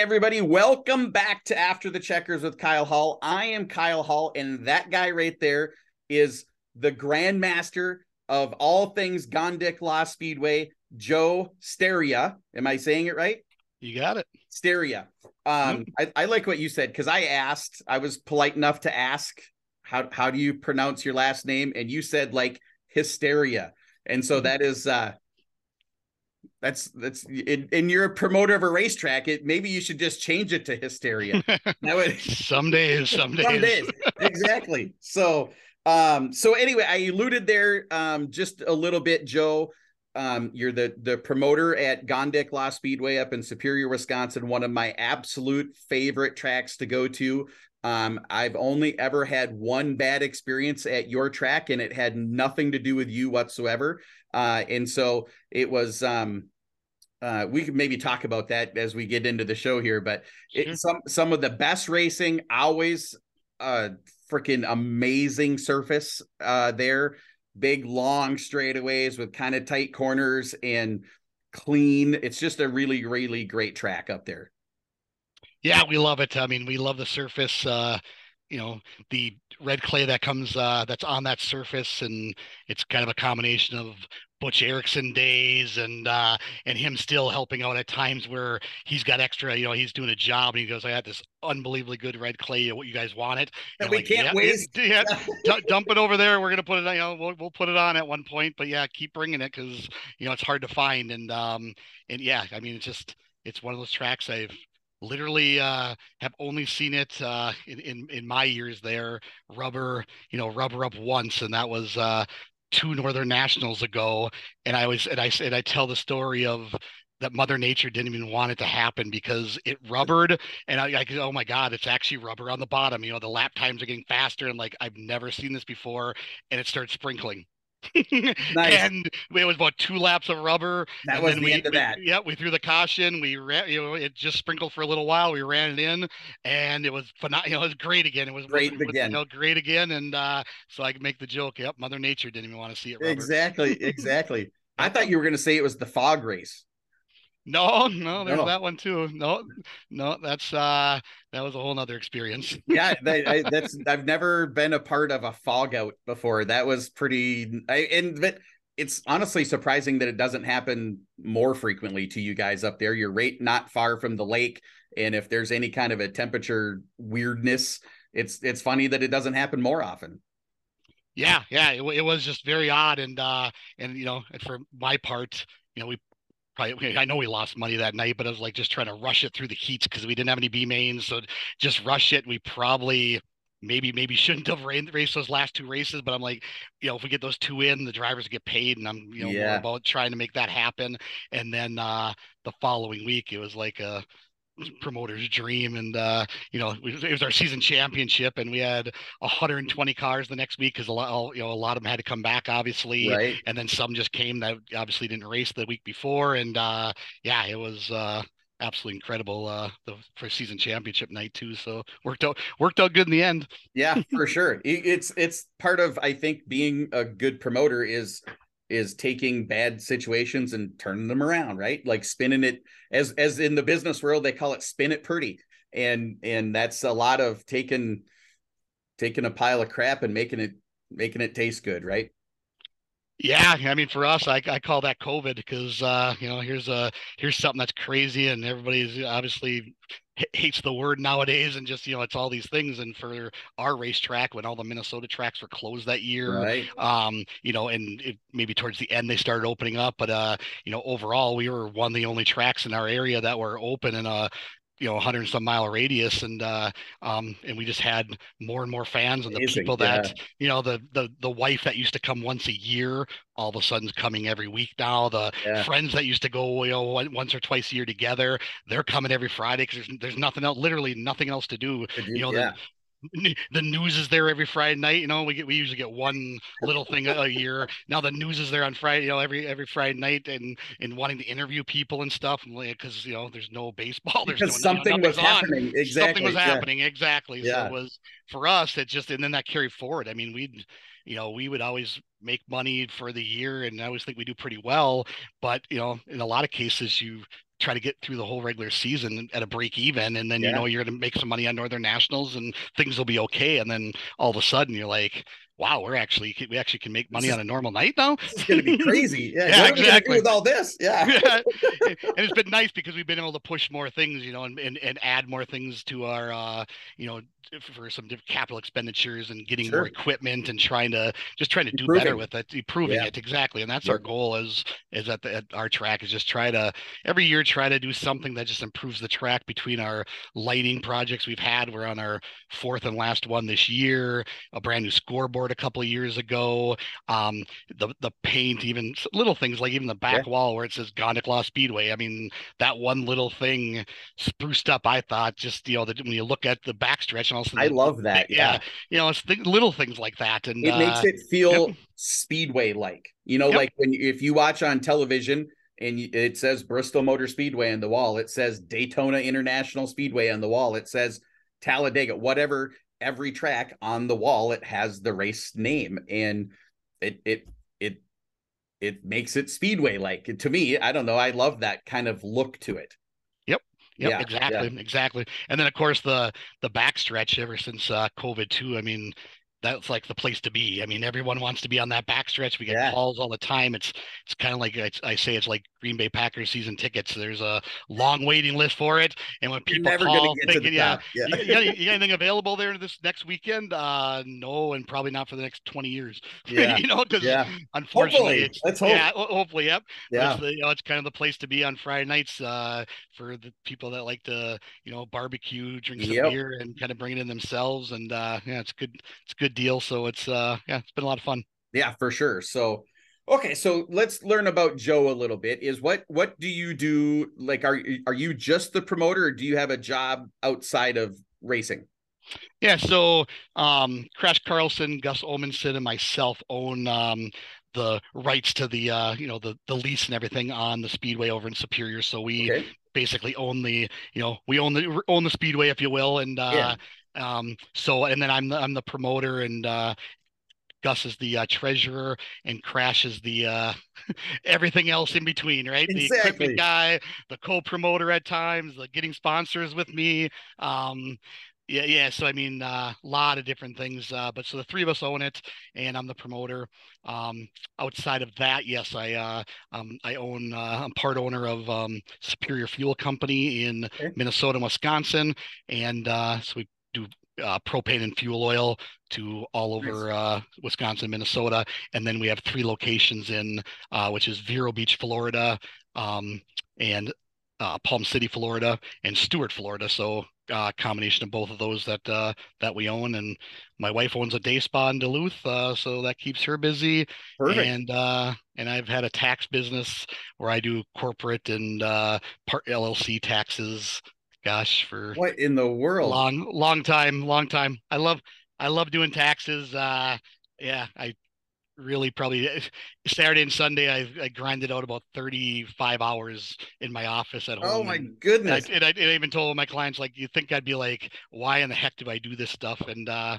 everybody. Welcome back to After the Checkers with Kyle Hall. I am Kyle Hall, and that guy right there is the grandmaster of all things Gondik Law Speedway, Joe Stariha. Am I saying it right? You got it. Stariha. Um, I, I like what you said because I asked, I was polite enough to ask how how do you pronounce your last name? And you said like hysteria. And so that is uh that's that's and you're a promoter of a racetrack. It maybe you should just change it to hysteria. That would some days, some days. some days. exactly. So um so anyway, I alluded there um just a little bit, Joe. Um, you're the the promoter at Gondik Law Speedway up in Superior, Wisconsin, one of my absolute favorite tracks to go to. Um, I've only ever had one bad experience at your track, and it had nothing to do with you whatsoever. Uh, and so it was. Um, uh, we could maybe talk about that as we get into the show here, but it, some some of the best racing, always uh freaking amazing surface uh there, big long straightaways with kind of tight corners and clean. It's just a really really great track up there. Yeah, we love it. I mean, we love the surface. Uh, you know, the red clay that comes uh, that's on that surface, and it's kind of a combination of Butch Erickson days and uh, and him still helping out at times where he's got extra, you know, he's doing a job and he goes, I got this unbelievably good red clay, what you guys want it. And we like, can't yeah, waste. Yeah, d- dump it over there. We're gonna put it, you know, we'll, we'll put it on at one point, but yeah, keep bringing it because you know it's hard to find and um and yeah, I mean it's just it's one of those tracks I've literally uh, have only seen it uh, in, in, in my years there rubber you know rubber up once and that was uh, two northern nationals ago and i was and i said i tell the story of that mother nature didn't even want it to happen because it rubbered and I, I oh my god it's actually rubber on the bottom. You know the lap times are getting faster and like i've never seen this before and it starts sprinkling nice. and it was about two laps of rubber. That was the we, end of we, that. Yeah, we threw the caution. We ran, you know, it just sprinkled for a little while. We ran it in, and it was phenomenal. You know, it was great again. It was great again. You know, great again. And uh, so I could make the joke. Yep, Mother Nature didn't even want to see it. Rubber. Exactly, exactly. I thought you were going to say it was the fog race. No, no, there's no. that one too. No, no, that's uh that was a whole nother experience. yeah, that, I, that's I've never been a part of a fog out before. That was pretty I, and but it's honestly surprising that it doesn't happen more frequently to you guys up there. You're right not far from the lake. And if there's any kind of a temperature weirdness, it's it's funny that it doesn't happen more often. Yeah, yeah, it, it was just very odd, and uh, and you know, for my part, you know, we probably I know we lost money that night, but I was like just trying to rush it through the heats because we didn't have any B mains. So just rush it. We probably maybe maybe shouldn't have raced those last two races, but I'm like, you know, if we get those two in, the drivers get paid, and I'm you know yeah. more about trying to make that happen. And then uh the following week, it was like a promoter's dream and uh you know it was our season championship and we had 120 cars the next week because a lot you know a lot of them had to come back obviously right. and then some just came that obviously didn't race the week before and uh yeah it was uh absolutely incredible uh the first season championship night too so worked out worked out good in the end yeah for sure it's it's part of i think being a good promoter is is taking bad situations and turning them around, right? Like spinning it as as in the business world they call it spin it pretty. And and that's a lot of taking taking a pile of crap and making it making it taste good, right? Yeah, I mean, for us, I, I call that COVID because uh, you know here's a here's something that's crazy, and everybody's obviously hates the word nowadays, and just you know it's all these things. And for our racetrack, when all the Minnesota tracks were closed that year, right. um, you know, and it, maybe towards the end they started opening up, but uh, you know, overall we were one of the only tracks in our area that were open, and uh, you know 100 some mile radius and uh um and we just had more and more fans and the Amazing, people that yeah. you know the the the wife that used to come once a year all of a sudden's coming every week now the yeah. friends that used to go you know once or twice a year together they're coming every friday because there's, there's nothing else literally nothing else to do, you know yeah. The, news is there every Friday night. You know, we get we usually get one little thing a year. Now the news is there on Friday. You know, every every Friday night, and and wanting to interview people and stuff, because you know there's no baseball. There's because no, something was on. happening. Exactly. Something was yeah. happening. Exactly. Yeah. So it was for us. It just and then that carried forward. I mean, we'd you know we would always make money for the year, and I always think we do pretty well. But you know, in a lot of cases, you try to get through the whole regular season at a break even, and then Yeah. you know you're going to make some money on Northern Nationals, and things will be okay. And then all of a sudden you're like, wow, we're actually we actually can make money is- on a normal night now. it's going to be crazy. Yeah, Yeah, what are we gonna do exactly. with all this? Yeah. Yeah. and it's been nice because we've been able to push more things, you know, and, and, and add more things to our, uh, you know, for some different capital expenditures and getting Sure. more equipment and trying to just trying to do Improving. better with it, improving Yeah. it exactly. And that's our goal is is at, the, at our track is just try to every year try to do something that just improves the track between our lighting projects we've had. We're on our fourth and last one this year. A brand new scoreboard a couple of years ago. Um, the the paint, even little things like even the back wall where it says Gondik Law Speedway. I mean, that one little thing spruced up. I thought just you know that when you look at the backstretch and all of I love that. yeah, Yeah. you know, it's th- little things like that, and It makes uh, it feel speedway like. You know, Yep. like when if you watch on television and it says Bristol Motor Speedway on the wall, it says Daytona International Speedway on the wall, it says Talladega, whatever, every track on the wall, it has the race name and it it it it makes it speedway like. To me, I don't know, I love that kind of look to it. Yep, Yeah, exactly, exactly. And then of course the the backstretch ever since uh COVID too. I mean, that's like the place to be. I mean, everyone wants to be on that backstretch. We get Yeah. calls all the time. It's it's kind of like I, I say it's like Green Bay Packers season tickets. There's a long waiting list for it, and when people call thinking, yeah. Yeah. you, got- you got, anything available there this next weekend? Uh, no, and probably not for the next 20 years. Yeah. you know, because Yeah. unfortunately, Hopefully. it's Let's hope. yeah, ho- hopefully, yep. Yeah. It's the, you know, it's kind of the place to be on Friday nights uh, for the people that like to, you know, barbecue, drink some Yep. beer, and kind of bring it in themselves. And uh, yeah, it's good. It's a good deal. So it's uh, yeah, it's been a lot of fun. Yeah, for sure. So okay, so let's learn about Joe a little bit. Is what what do you do? Like are are you just the promoter or do you have a job outside of racing? Yeah. So um, Crash Carlson, Gus Omenson, and myself own um, the rights to the uh, you know the the lease and everything on the speedway over in Superior. So we Okay. basically own the you know we own the own the speedway if you will and uh um so and then i'm the i'm the promoter and uh gus is the uh, treasurer and crash is the uh everything else in between right Exactly. the equipment guy the co-promoter at times the getting sponsors with me um yeah yeah so i mean a uh, lot of different things uh but so the three of us own it and i'm the promoter um outside of that yes i uh um i own uh, i'm part owner of um superior fuel company in Okay. minnesota and wisconsin and uh so we do uh, propane and fuel oil to all over uh, Wisconsin, Minnesota, and then we have three locations in, uh, which is Vero Beach, Florida, um, and uh, Palm City, Florida, and Stuart, Florida. So uh, combination of both of those that uh, that we own, and my wife owns a day spa in Duluth, uh, so that keeps her busy. Perfect. And uh, and I've had a tax business where I do corporate and uh, part LLC taxes. Gosh, for what in the world? long long time long time. I love i love doing taxes. Uh yeah i really probably saturday and sunday i, I grinded out about 35 hours in my office at home oh my and I, goodness. and, I, and I even told my clients like you think i'd be like why in the heck do i do this stuff? And uh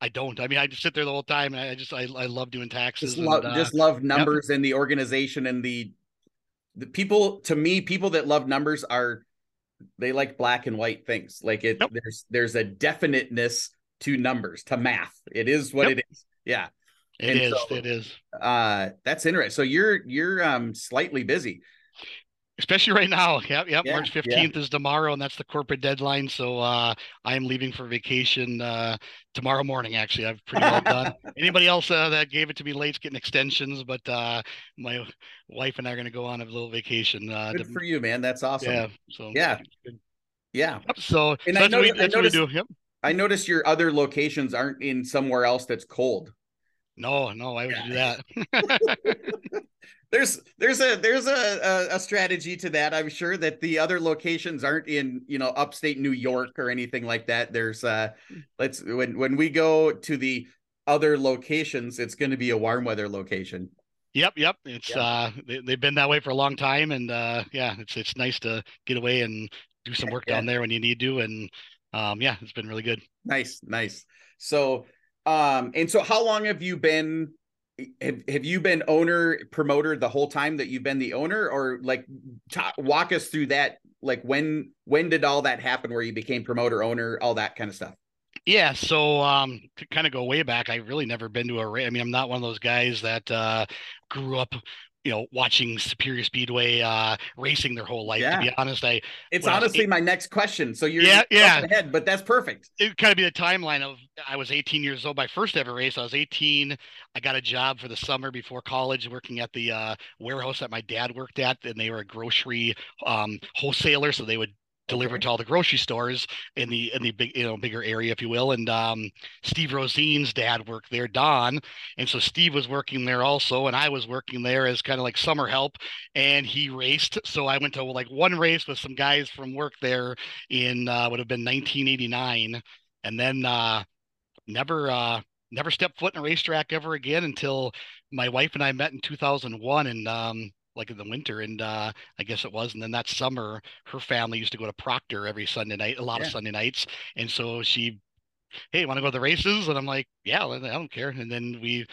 i don't. I mean i just sit there the whole time and i just i, I love doing taxes just and, love uh, just love numbers and the organization and the the people to me people that love numbers are they like black and white things. Like it there's there's a definiteness to numbers to math. It is what Yep. it is. Yeah. It and is so- it is. uh that's interesting. So you're you're um slightly busy especially right now. Yep, yep. Yeah, March yeah. 15th is tomorrow, and that's the corporate deadline. So uh, I am leaving for vacation uh, tomorrow morning. Actually, I've pretty well done. Anybody else uh, that gave it to me late's getting extensions, but uh, my wife and I are going to go on a little vacation. Uh, good to- for you man that's awesome yeah. So Yeah. yeah Yep, So, And so I that's, what we, noticed- I that's what we do. Yep. i noticed your other locations aren't in somewhere else that's cold No, no. Why would you do that? there's there's a there's a, a a strategy to that i'm sure that the other locations aren't in you know upstate new york or anything like that there's uh let's when when we go to the other locations it's going to be a warm weather location Yep, yep. It's Yeah. uh they, they've been that way for a long time and uh yeah, it's it's nice to get away and do some work yeah. down there when you need to and um yeah, it's been really good. nice nice so um and so how long have you been have, have you been owner promoter the whole time that you've been the owner or like talk, walk us through that like when when did all that happen where you became promoter owner all that kind of stuff yeah, so um, to kind of go way back, I really never been to a race. I mean, I'm not one of those guys that uh, grew up you know, watching Superior Speedway uh, racing their whole life. Yeah. To be honest, I it's honestly was, my next question. So you're yeah, yeah, ahead, but that's perfect. It kind of be the timeline of I was 18 years old. My first ever race, I was 18. I got a job for the summer before college, working at the uh, warehouse that my dad worked at, and they were a grocery um, wholesaler, so they would delivered to all the grocery stores in the in the big you know bigger area if you will and um, steve rosine's dad worked there don and so steve was working there also and i was working there as kind of like summer help and he raced so i went to like one race with some guys from work there in uh, would have been 1989 and then uh, never uh, never stepped foot in a racetrack ever again until my wife and i met in 2001 and um, like in the winter and uh i guess it was and then that summer her family used to go to proctor every sunday night a lot yeah. of sunday nights and so she hey want to go to the races and i'm like yeah i don't care and then we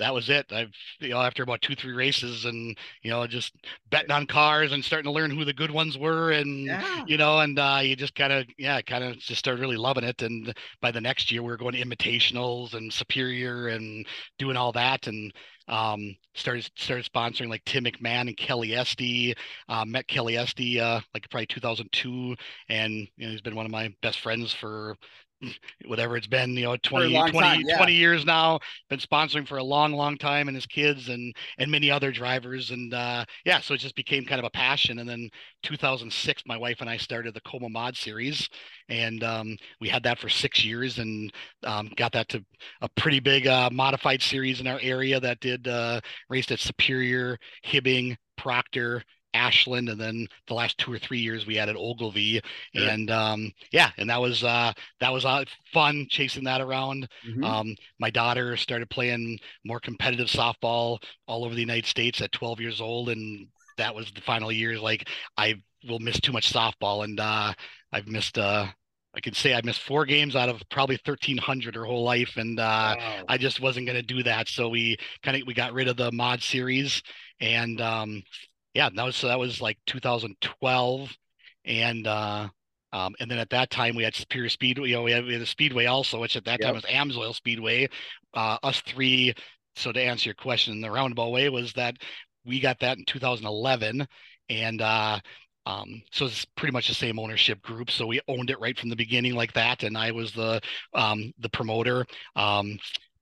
that was it. I've you know after about two three races and you know just betting on cars and starting to learn who the good ones were and yeah. you know and uh, you just kind of yeah kind of just started really loving it and by the next year we are going to invitationals and superior and doing all that and um, started started sponsoring like Tim McMahon and Kelly Esty. Uh, met Kelly Esty uh, like probably 2002, and you know, he's been one of my best friends for whatever it's been, you know, 20, 20, time, yeah. 20 years now, been sponsoring for a long, long time and his kids and, and many other drivers. And, uh, yeah, so it just became kind of a passion. And then 2006, my wife and I started the Coma mod series and, um, we had that for six years and, um, got that to a pretty big, uh, modified series in our area that did, uh, raced at Superior, Hibbing, Proctor, Ashland, and then the last two or three years we added Ogilvie, sure. and um, yeah, and that was uh, that was uh, fun chasing that around. Mm-hmm. Um, my daughter started playing more competitive softball all over the United States at 12 years old, and that was the final years. Like I will miss too much softball, and uh, I've missed uh, I can say I missed four games out of probably 1300 her whole life. And uh, wow. I just wasn't going to do that. So we kind of, we got rid of the mod series and um, yeah, that was so that was like 2012, and uh, um, and then at that time we had Superior Speedway. You know, we had, we had a Speedway also, which at that yep. time was Amsoil Speedway. Uh, us three. So to answer your question in the roundabout way was that we got that in 2011, and uh, um, so it's pretty much the same ownership group. So we owned it right from the beginning like that, and I was the um, the promoter. Um,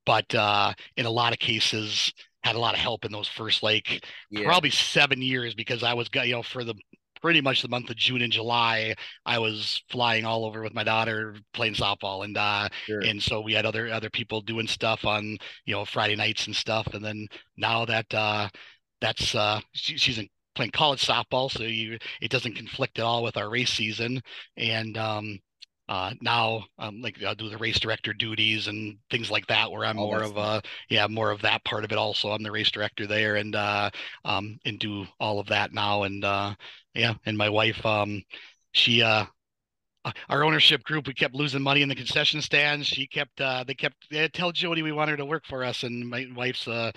but uh, in a lot of cases, had a lot of help in those first like yeah. probably seven years because I was you know for the pretty much the month of June and July, I was flying all over with my daughter playing softball, and uh, sure. and so we had other other people doing stuff on you know Friday nights and stuff, and then now that uh, that's uh, she, she's in playing college softball, so you it doesn't conflict at all with our race season, and um, uh, now um, like I'll do the race director duties and things like that where I'm oh, more of a yeah more of that part of it also. I'm the race director there and uh, um, and do all of that now. And uh, yeah and my wife um, she uh, uh our ownership group we kept losing money in the concession stands. She kept uh, they kept they tell Jody we want her to work for us. And my wife's uh,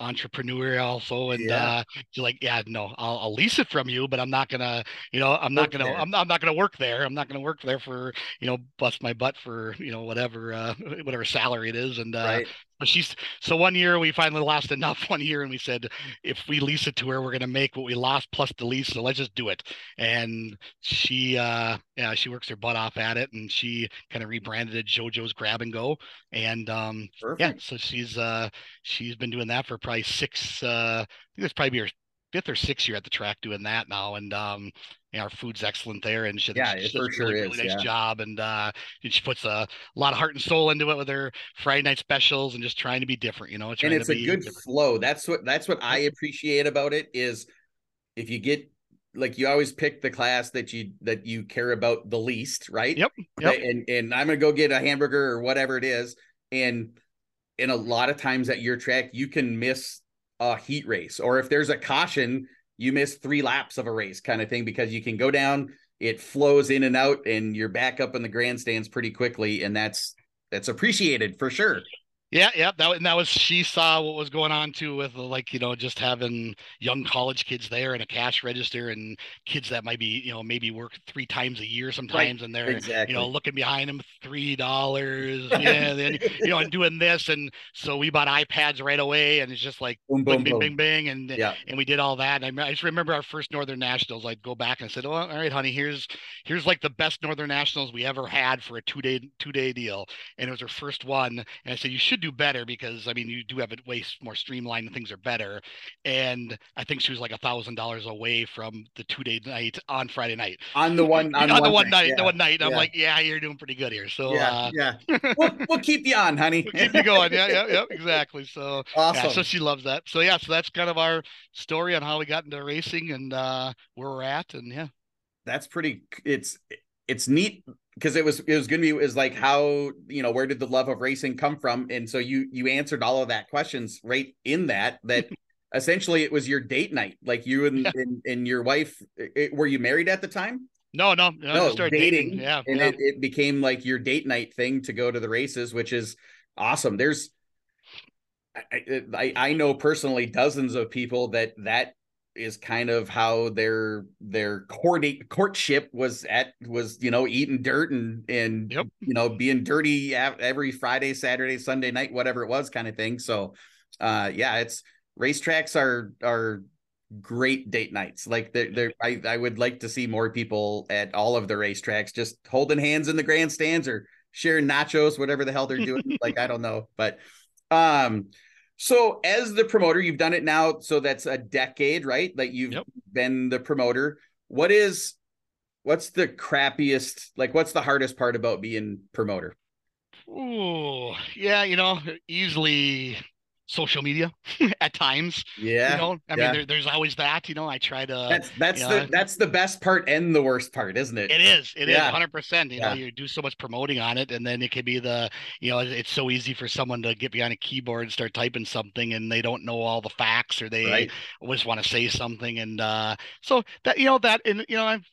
entrepreneur also and yeah. uh you're like yeah no I'll, I'll lease it from you but i'm not gonna you know i'm not gonna I'm, I'm not gonna work there i'm not gonna work there for you know bust my butt for you know whatever uh whatever salary it is and uh right. But she's so one year we finally lost enough one year and we said if we lease it to her we're gonna make what we lost plus the lease so let's just do it and she uh yeah she works her butt off at it and she kind of rebranded it JoJo's Grab and Go and um Perfect. yeah so she's uh she's been doing that for probably six uh I think it's probably her fifth or sixth year at the track doing that now and um you know, our food's excellent there, and she, yeah, she does sure really, is, really nice yeah. job, and uh, and she puts a, a, lot of heart and soul into it with her Friday night specials, and just trying to be different, you know. And it's a good different. flow. That's what that's what I appreciate about it is if you get like you always pick the class that you that you care about the least, right? Yep. Yep. And and I'm gonna go get a hamburger or whatever it is, and in a lot of times at your track you can miss a heat race, or if there's a caution you miss three laps of a race kind of thing because you can go down, it flows in and out, and you're back up in the grandstands pretty quickly, and that's that's appreciated for sure. Yeah, yeah, that and that was she saw what was going on too with like you know just having young college kids there and a cash register and kids that might be you know maybe work three times a year sometimes right. and they're exactly. you know looking behind them three dollars yeah then you know and doing this and so we bought iPads right away and it's just like boom, boom, bing, boom. bing bing and yeah. and we did all that and I, I just remember our first Northern Nationals I'd go back and I said oh all right honey here's here's like the best Northern Nationals we ever had for a two day two day deal and it was our first one and I said you should do better because I mean you do have it way more streamlined and things are better. And I think she was like a thousand dollars away from the two day night on Friday night. On the one on, on the one night, night yeah. the one night. I'm like, yeah, you're doing pretty good here. So yeah, uh, yeah. We'll, we'll, keep you on, honey. we'll keep you going. Yeah, yeah, yeah, exactly. So awesome. Yeah, so she loves that. So yeah, so that's kind of our story on how we got into racing and uh where we're at. And yeah. That's pretty it's it's neat because it was it was gonna be it was like how you know where did the love of racing come from? And so you you answered all of that questions right in that that essentially it was your date night. Like you and yeah. and, and, your wife it, were you married at the time? No no no, no dating, dating, yeah and yeah. It, it became like your date night thing to go to the races which is awesome. There's I, I, I know personally dozens of people that that is kind of how their their court courtship was at was you know eating dirt and and yep. you know being dirty every Friday, Saturday, Sunday night, whatever it was, kind of thing. So, uh, yeah, it's racetracks are are great date nights. Like they're, they're I I would like to see more people at all of the racetracks just holding hands in the grandstands or sharing nachos, whatever the hell they're doing. like I don't know, but um so as the promoter, you've done it now. So that's a decade, right? That you've yep. been the promoter. What is what's the crappiest, like what's the hardest part about being promoter? Oh, yeah, you know, easily social media at times. Yeah. You know, I yeah. mean, there, there's always that, you know, I try to, that's, that's the, know, that's the best part and the worst part, isn't it? It is, It yeah. is hundred percent. You yeah. know, you do so much promoting on it and then it can be the, you know, it's so easy for someone to get behind a keyboard and start typing something and they don't know all the facts or they right. always want to say something. And, uh, so that, you know, that, and, you know, I've,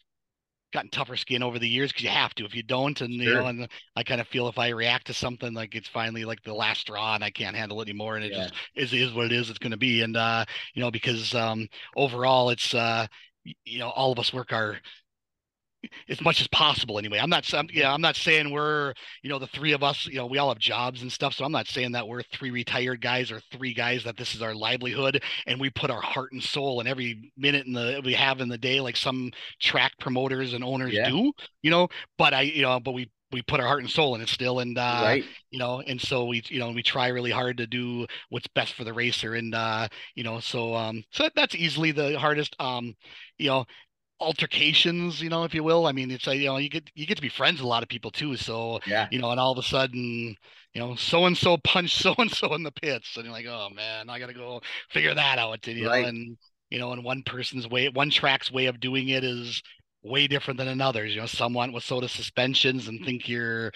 gotten tougher skin over the years because you have to if you don't and sure. you know and i kind of feel if i react to something like it's finally like the last straw and i can't handle it anymore and it yeah. just is, is what it is it's going to be and uh you know because um overall it's uh you know all of us work our as much as possible anyway i'm not I'm, yeah i'm not saying we're you know the three of us you know we all have jobs and stuff so i'm not saying that we're three retired guys or three guys that this is our livelihood and we put our heart and soul in every minute in the we have in the day like some track promoters and owners yeah. do you know but i you know but we we put our heart and soul in it still and uh right. you know and so we you know we try really hard to do what's best for the racer and uh you know so um so that's easily the hardest um you know altercations, you know, if you will. I mean, it's like you know, you get you get to be friends with a lot of people too. So yeah, you know, and all of a sudden, you know, so and so punched so and so in the pits, and you're like, oh man, I gotta go figure that out. You right. know, and you know, and one person's way, one track's way of doing it is way different than another's. You know, someone WISSOTA suspensions and think you're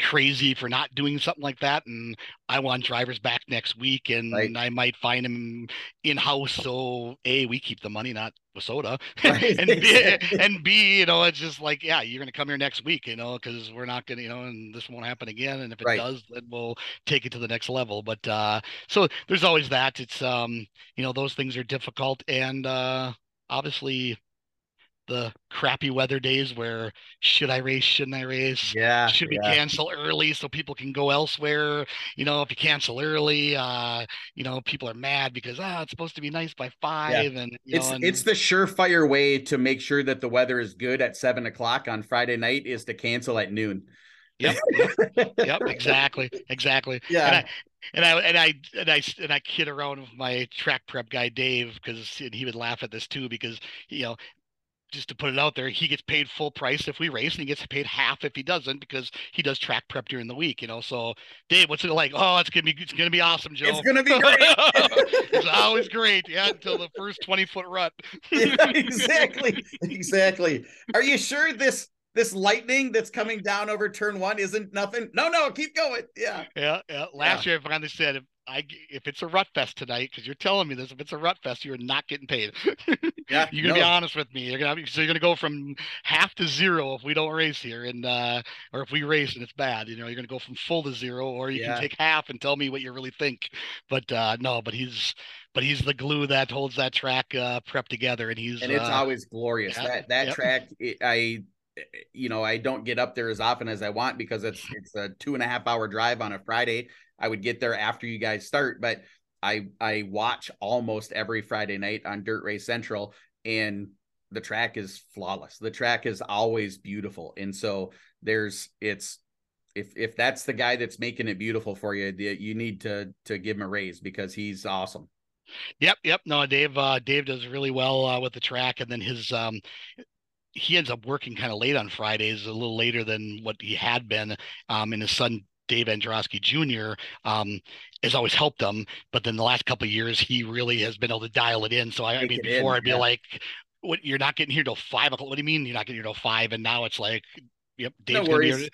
crazy for not doing something like that. And I want drivers back next week, and right. I might find them in house. So a, we keep the money, not WISSOTA, right. and b, and b, you know, it's just like, yeah, you're gonna come here next week, you know, because we're not gonna, you know, and this won't happen again. And if it right. does, then we'll take it to the next level. But uh, so there's always that. It's um, you know, those things are difficult, and uh, obviously the crappy weather days where should I race, shouldn't I race? Yeah. Should we yeah. cancel early so people can go elsewhere? You know, if you cancel early, uh, you know, people are mad because ah, it's supposed to be nice by five. Yeah. And it's know, and... it's the surefire way to make sure that the weather is good at seven o'clock on Friday night is to cancel at noon. Yep. yep. Exactly. Exactly. Yeah. And I, and I and I and I and I kid around with my track prep guy Dave because he would laugh at this too because you know just to put it out there, he gets paid full price if we race, and he gets paid half if he doesn't because he does track prep during the week. You know, so Dave, what's it like? Oh, it's gonna be it's gonna be awesome, Joe. It's gonna be great. it's always great, yeah, until the first twenty foot rut. yeah, exactly, exactly. Are you sure this this lightning that's coming down over turn one isn't nothing? No, no, keep going. Yeah, yeah, yeah. Last yeah. year, I finally said I if it's a rut fest tonight, because you're telling me this, if it's a rut fest, you're not getting paid. Yeah, you're gonna no. be honest with me. You're gonna so you're gonna go from half to zero if we don't race here, and uh, or if we race and it's bad. You know, you're gonna go from full to zero, or you Yeah. can take half and tell me what you really think. But uh, no, but he's but he's the glue that holds that track uh, prep together, and he's and it's uh, always glorious. yeah, that that track, it, I, you know, I don't get up there as often as I want because it's it's a two and a half hour drive on a Friday. I would get there after you guys start, but I I watch almost every Friday night on Dirt Race Central, and the track is flawless. The track is always beautiful, and so there's it's. If, if that's the guy that's making it beautiful for you, you need to to give him a raise because he's awesome. Yep, yep. No, Dave. Uh, Dave does really well uh, with the track, and then his um, he ends up working kind of late on Fridays, a little later than what he had been. Um, and his son Dave Androsky Jr. um has always helped him, but then the last couple of years he really has been able to dial it in. So I, I mean, it in, before I'd be like, "What? You're not getting here till five o'clock? What do you mean you're not getting here till five? And now it's like, "Yep, Dave's worries. here."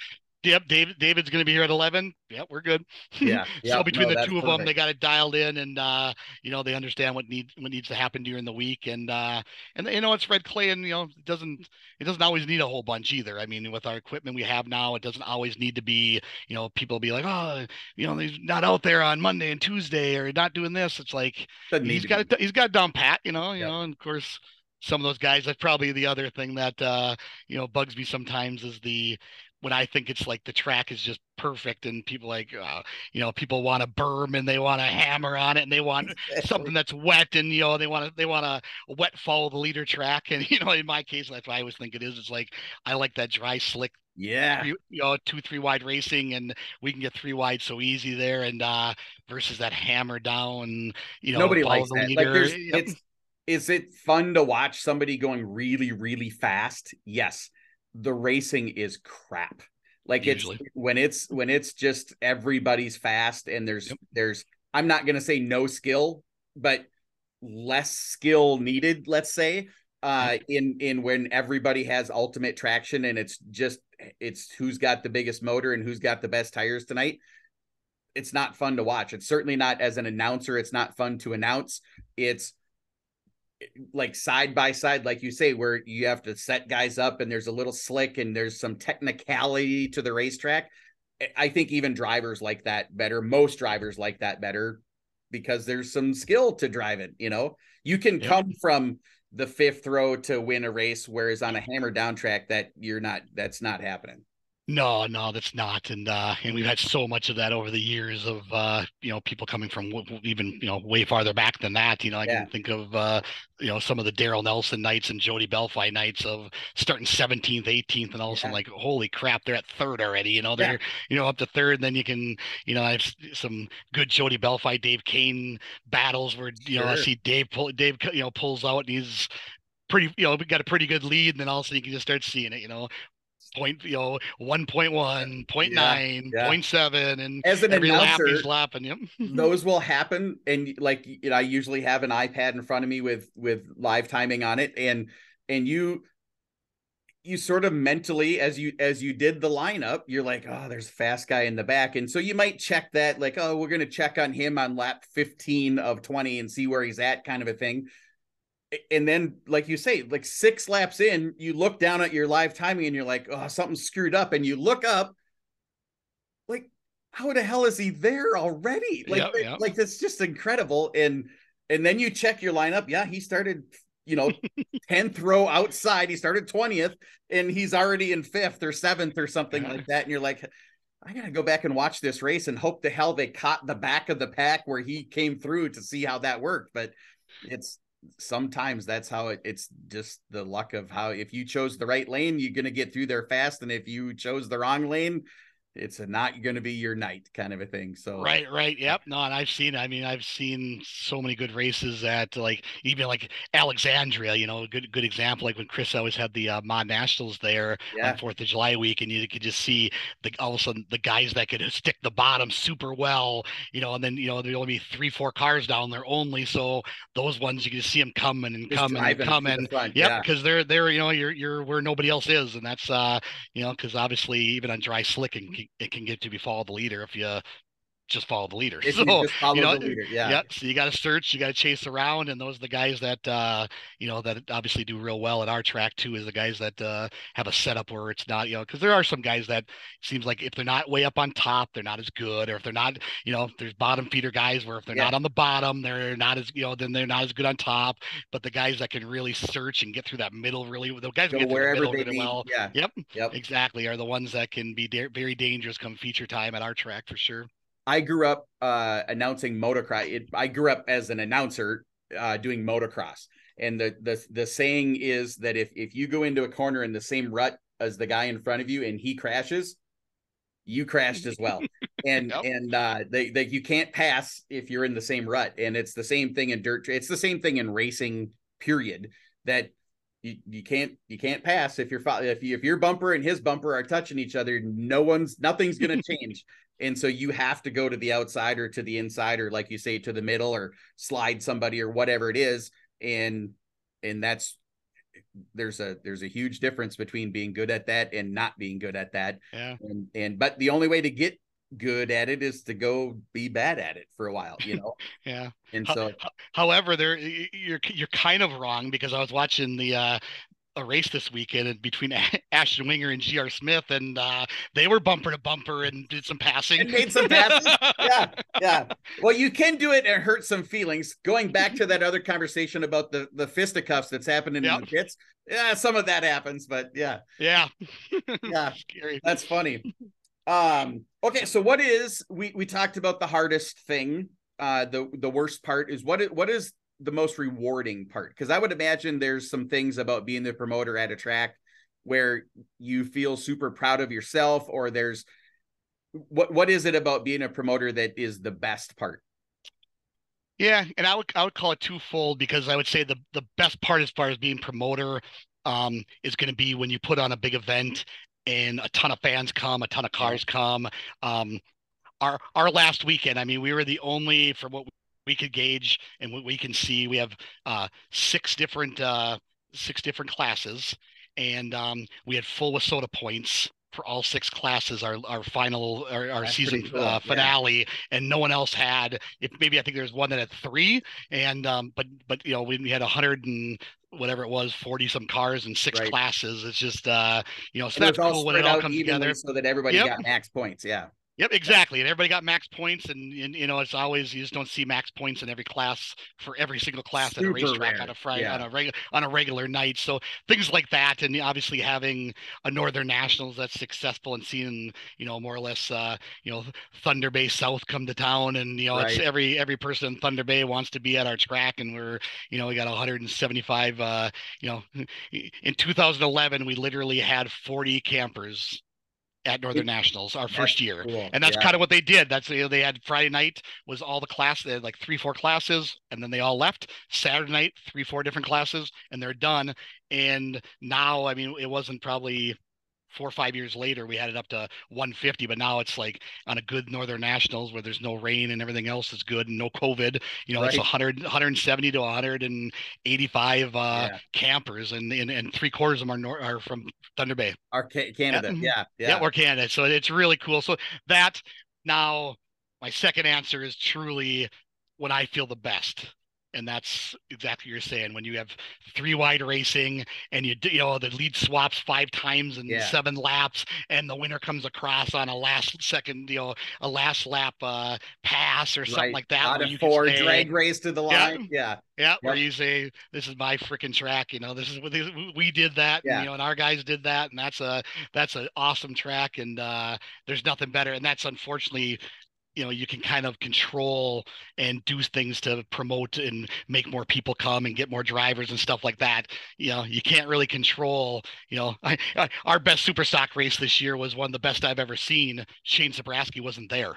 Yep, David. David's going to be here at eleven. Yep, we're good. Yeah, yeah, so between no, the two of them, they got it dialed in, and uh, you know they understand what needs what needs to happen during the week, and uh, and you know it's Red Clay, and you know it doesn't it doesn't always need a whole bunch either. I mean, with our equipment we have now, it doesn't always need to be you know people be like, oh, you know he's not out there on Monday and Tuesday, or not doing this. It's like he's got it he's got down pat, you know, you Yep. know, and of course some of those guys. That's probably the other thing that uh, you know bugs me sometimes is the when I think it's like the track is just perfect and people like uh, you know people want to berm and they want to hammer on it and they want something that's wet and you know they want to they want to wet follow the leader track and you know in my case that's why I always think it is it's like I like that dry slick Yeah. three, you know two three wide racing and we can get three wide so easy there and uh versus that hammer down you know Nobody likes the that. leader. Like Yep. it's is it fun to watch somebody going really, really fast? Yes. The racing is crap. Like Usually. it's when it's when it's just everybody's fast and there's Yep. there's I'm not gonna say no skill, but less skill needed, let's say. Uh in in when everybody has ultimate traction and it's just it's who's got the biggest motor and who's got the best tires tonight it's not fun to watch. It's certainly not as an announcer. It's not fun to announce. It's like side by side, like you say, where you have to set guys up and there's a little slick and there's some technicality to the racetrack. I think even drivers like that better. Most drivers like that better because there's some skill to drive it. You know, you can Yep. come from the fifth row to win a race, whereas on a hammer down track, that you're not. That's not happening. No, no, that's not. And uh and we've had so much of that over the years of uh you know people coming from w- even you know way farther back than that. You know, I Yeah. can think of uh you know some of the Daryl Nelson nights and Jody Belfi nights of starting 17th, 18th, and all of a sudden like holy crap, they're at third already. You know, they're you know up to third, and then you can you know I have some good Jody Belfi, Dave Kane battles where you know I see Dave pull Dave you know pulls out and he's pretty you know we got a pretty good lead, and then all of a sudden you can just start seeing it. You know. Point, you know, 1.1, 0.9, yeah. 0.7, and As an every lap announcer, he's lapping. Yep. those will happen and like you know, i usually have an ipad in front of me with with live timing on it and and you you sort of mentally as you as you did the lineup you're like oh there's a fast guy in the back and so you might check that like oh we're going to check on him on lap 15 of 20 and see where he's at kind of a thing and then like you say like six laps in you look down at your live timing and you're like oh something's screwed up and you look up like how the hell is he there already like Yep, yep. like that's just incredible and and then you check your lineup yeah he started you know 10th row outside he started 20th and he's already in fifth or seventh or something Yeah. like that and you're like i gotta go back and watch this race and hope the hell they caught the back of the pack where he came through to see how that worked but it's sometimes that's how it, it's just the luck of how if you chose the right lane you're going to get through there fast and if you chose the wrong lane it's a not going to be your night kind of a thing so Right, right. Yep. No, and I've seen, I mean, I've seen so many good races at like even like Alexandria, you know, a good good example, like when Chris always had the uh, Mod Nationals there yeah on Fourth of July week, and you could just see the all of a sudden the guys that could stick the bottom super well, you know, and then you know there'd only be three, four cars down there only, so those ones you can just see them coming and Just coming and coming. front, Yep, yeah. because they're they're you know you're you're where nobody else is, and that's uh you know because obviously even on dry slick it it can get to be follow the leader if you just follow the leader. If so, you just follow you know, the leader, yeah. yeah. So you got to search, you got to chase around, and those are the guys that uh, you know that obviously do real well at our track too. Is the guys that uh, have a setup where it's not you know because there are some guys that seems like if they're not way up on top, they're not as good, or if they're not you know there's bottom feeder guys where if they're Yeah. not on the bottom, they're not as you know then they're not as good on top. But the guys that can really search and get through that middle really the guys Go get through the middle they really need. well. Yeah. Yep, Yep. exactly. Are the ones that can be da- very dangerous come feature time at our track for sure. I grew up uh, announcing motocross. It, I grew up as an announcer uh, doing motocross, and the the the saying is that if if you go into a corner in the same rut as the guy in front of you and he crashes, you crashed as well. And Yep. and uh, they they you can't pass if you're in the same rut. And it's the same thing in dirt. It's the same thing in racing. Period. That you, you can't you can't pass if you're if you, if your bumper and his bumper are touching each other. No one's nothing's gonna change. And so you have to go to the outside or to the inside or like you say to the middle or slide somebody or whatever it is. And and that's there's a there's a huge difference between being good at that and not being good at that. Yeah. And and but the only way to get good at it is to go be bad at it for a while, you know. Yeah. And so However, there you're you're kind of wrong because I was watching the uh a race this weekend and between Ashton Winger and GR Smith and uh they were bumper to bumper and did some passing. And made some passes. yeah, yeah. Well, you can do it and hurt some feelings. Going back to that other conversation about the the fisticuffs that's happening Yep. in the pits. Yeah, some of that happens, but yeah, yeah. yeah. Scary. That's funny. Um, okay, so what is we we talked about the hardest thing. Uh the the worst part is what is what is the most rewarding part? Because I would imagine there's some things about being the promoter at a track where you feel super proud of yourself, or there's what what is it about being a promoter that is the best part? Yeah, and I would I would call it twofold because I would say the the best part as far as being promoter um is going to be when you put on a big event and a ton of fans come, a ton of cars come. Um our our last weekend, I mean, we were the only from what we could gauge and what we can see, we have uh six different uh six different classes and um we had full WISSOTA points for all six classes our our final our, our season cool, uh, yeah. finale and no one else had if maybe i think there's one that had three and um but but you know we, we had hundred and whatever it was 40 some cars and six Right. classes it's just uh you know so And that's cool when it all comes together so that everybody Yep. got max points. Yeah. Yep, exactly. And everybody got max points, and, and you know it's always you just don't see max points in every class for every single class at a racetrack rare, on a Friday yeah. on a regular on a regular night. So things like that, and obviously having a Northern Nationals that's successful and seeing you know more or less uh, you know Thunder Bay South come to town, and you know it's every every person in Thunder Bay wants to be at our track, and we're you know we got 175. Uh, you know, in 2011 we literally had 40 campers at Northern Nationals our first year Cool. and that's Yeah. kind of what they did that's you know, they had friday night was all the class they had like three four classes and then they all left saturday night three four different classes and they're done and now i mean it wasn't probably four or five years later we had it up to 150 but now it's like on a good northern nationals where there's no rain and everything else is good and no covid you know it's Right. 100 170 to 185 uh Yeah. campers and, and and three quarters of them are, nor- are from thunder bay Our Ca- Canada. Yeah. Yeah. yeah. Yeah. we're Canada. So it's really cool. So that now my second answer is truly when I feel the best. And that's exactly what you're saying. When you have three wide racing and you do- you know the lead swaps five times in Yeah. seven laps, and the winner comes across on a last second, you know, a last lap uh pass or something Right. like that. Out of four, say- drag race to the line. Yeah. yeah, where Yep. you say this is my freaking track. You know, this is what we did that. Yeah. And, you know, and our guys did that, and that's a that's an awesome track. And uh, there's nothing better. And that's unfortunately, you know, you can kind of control and do things to promote and make more people come and get more drivers and stuff like that. You know, you can't really control. You know, I, I, our best super stock race this year was one of the best I've ever seen. Shane Zabrowski wasn't there.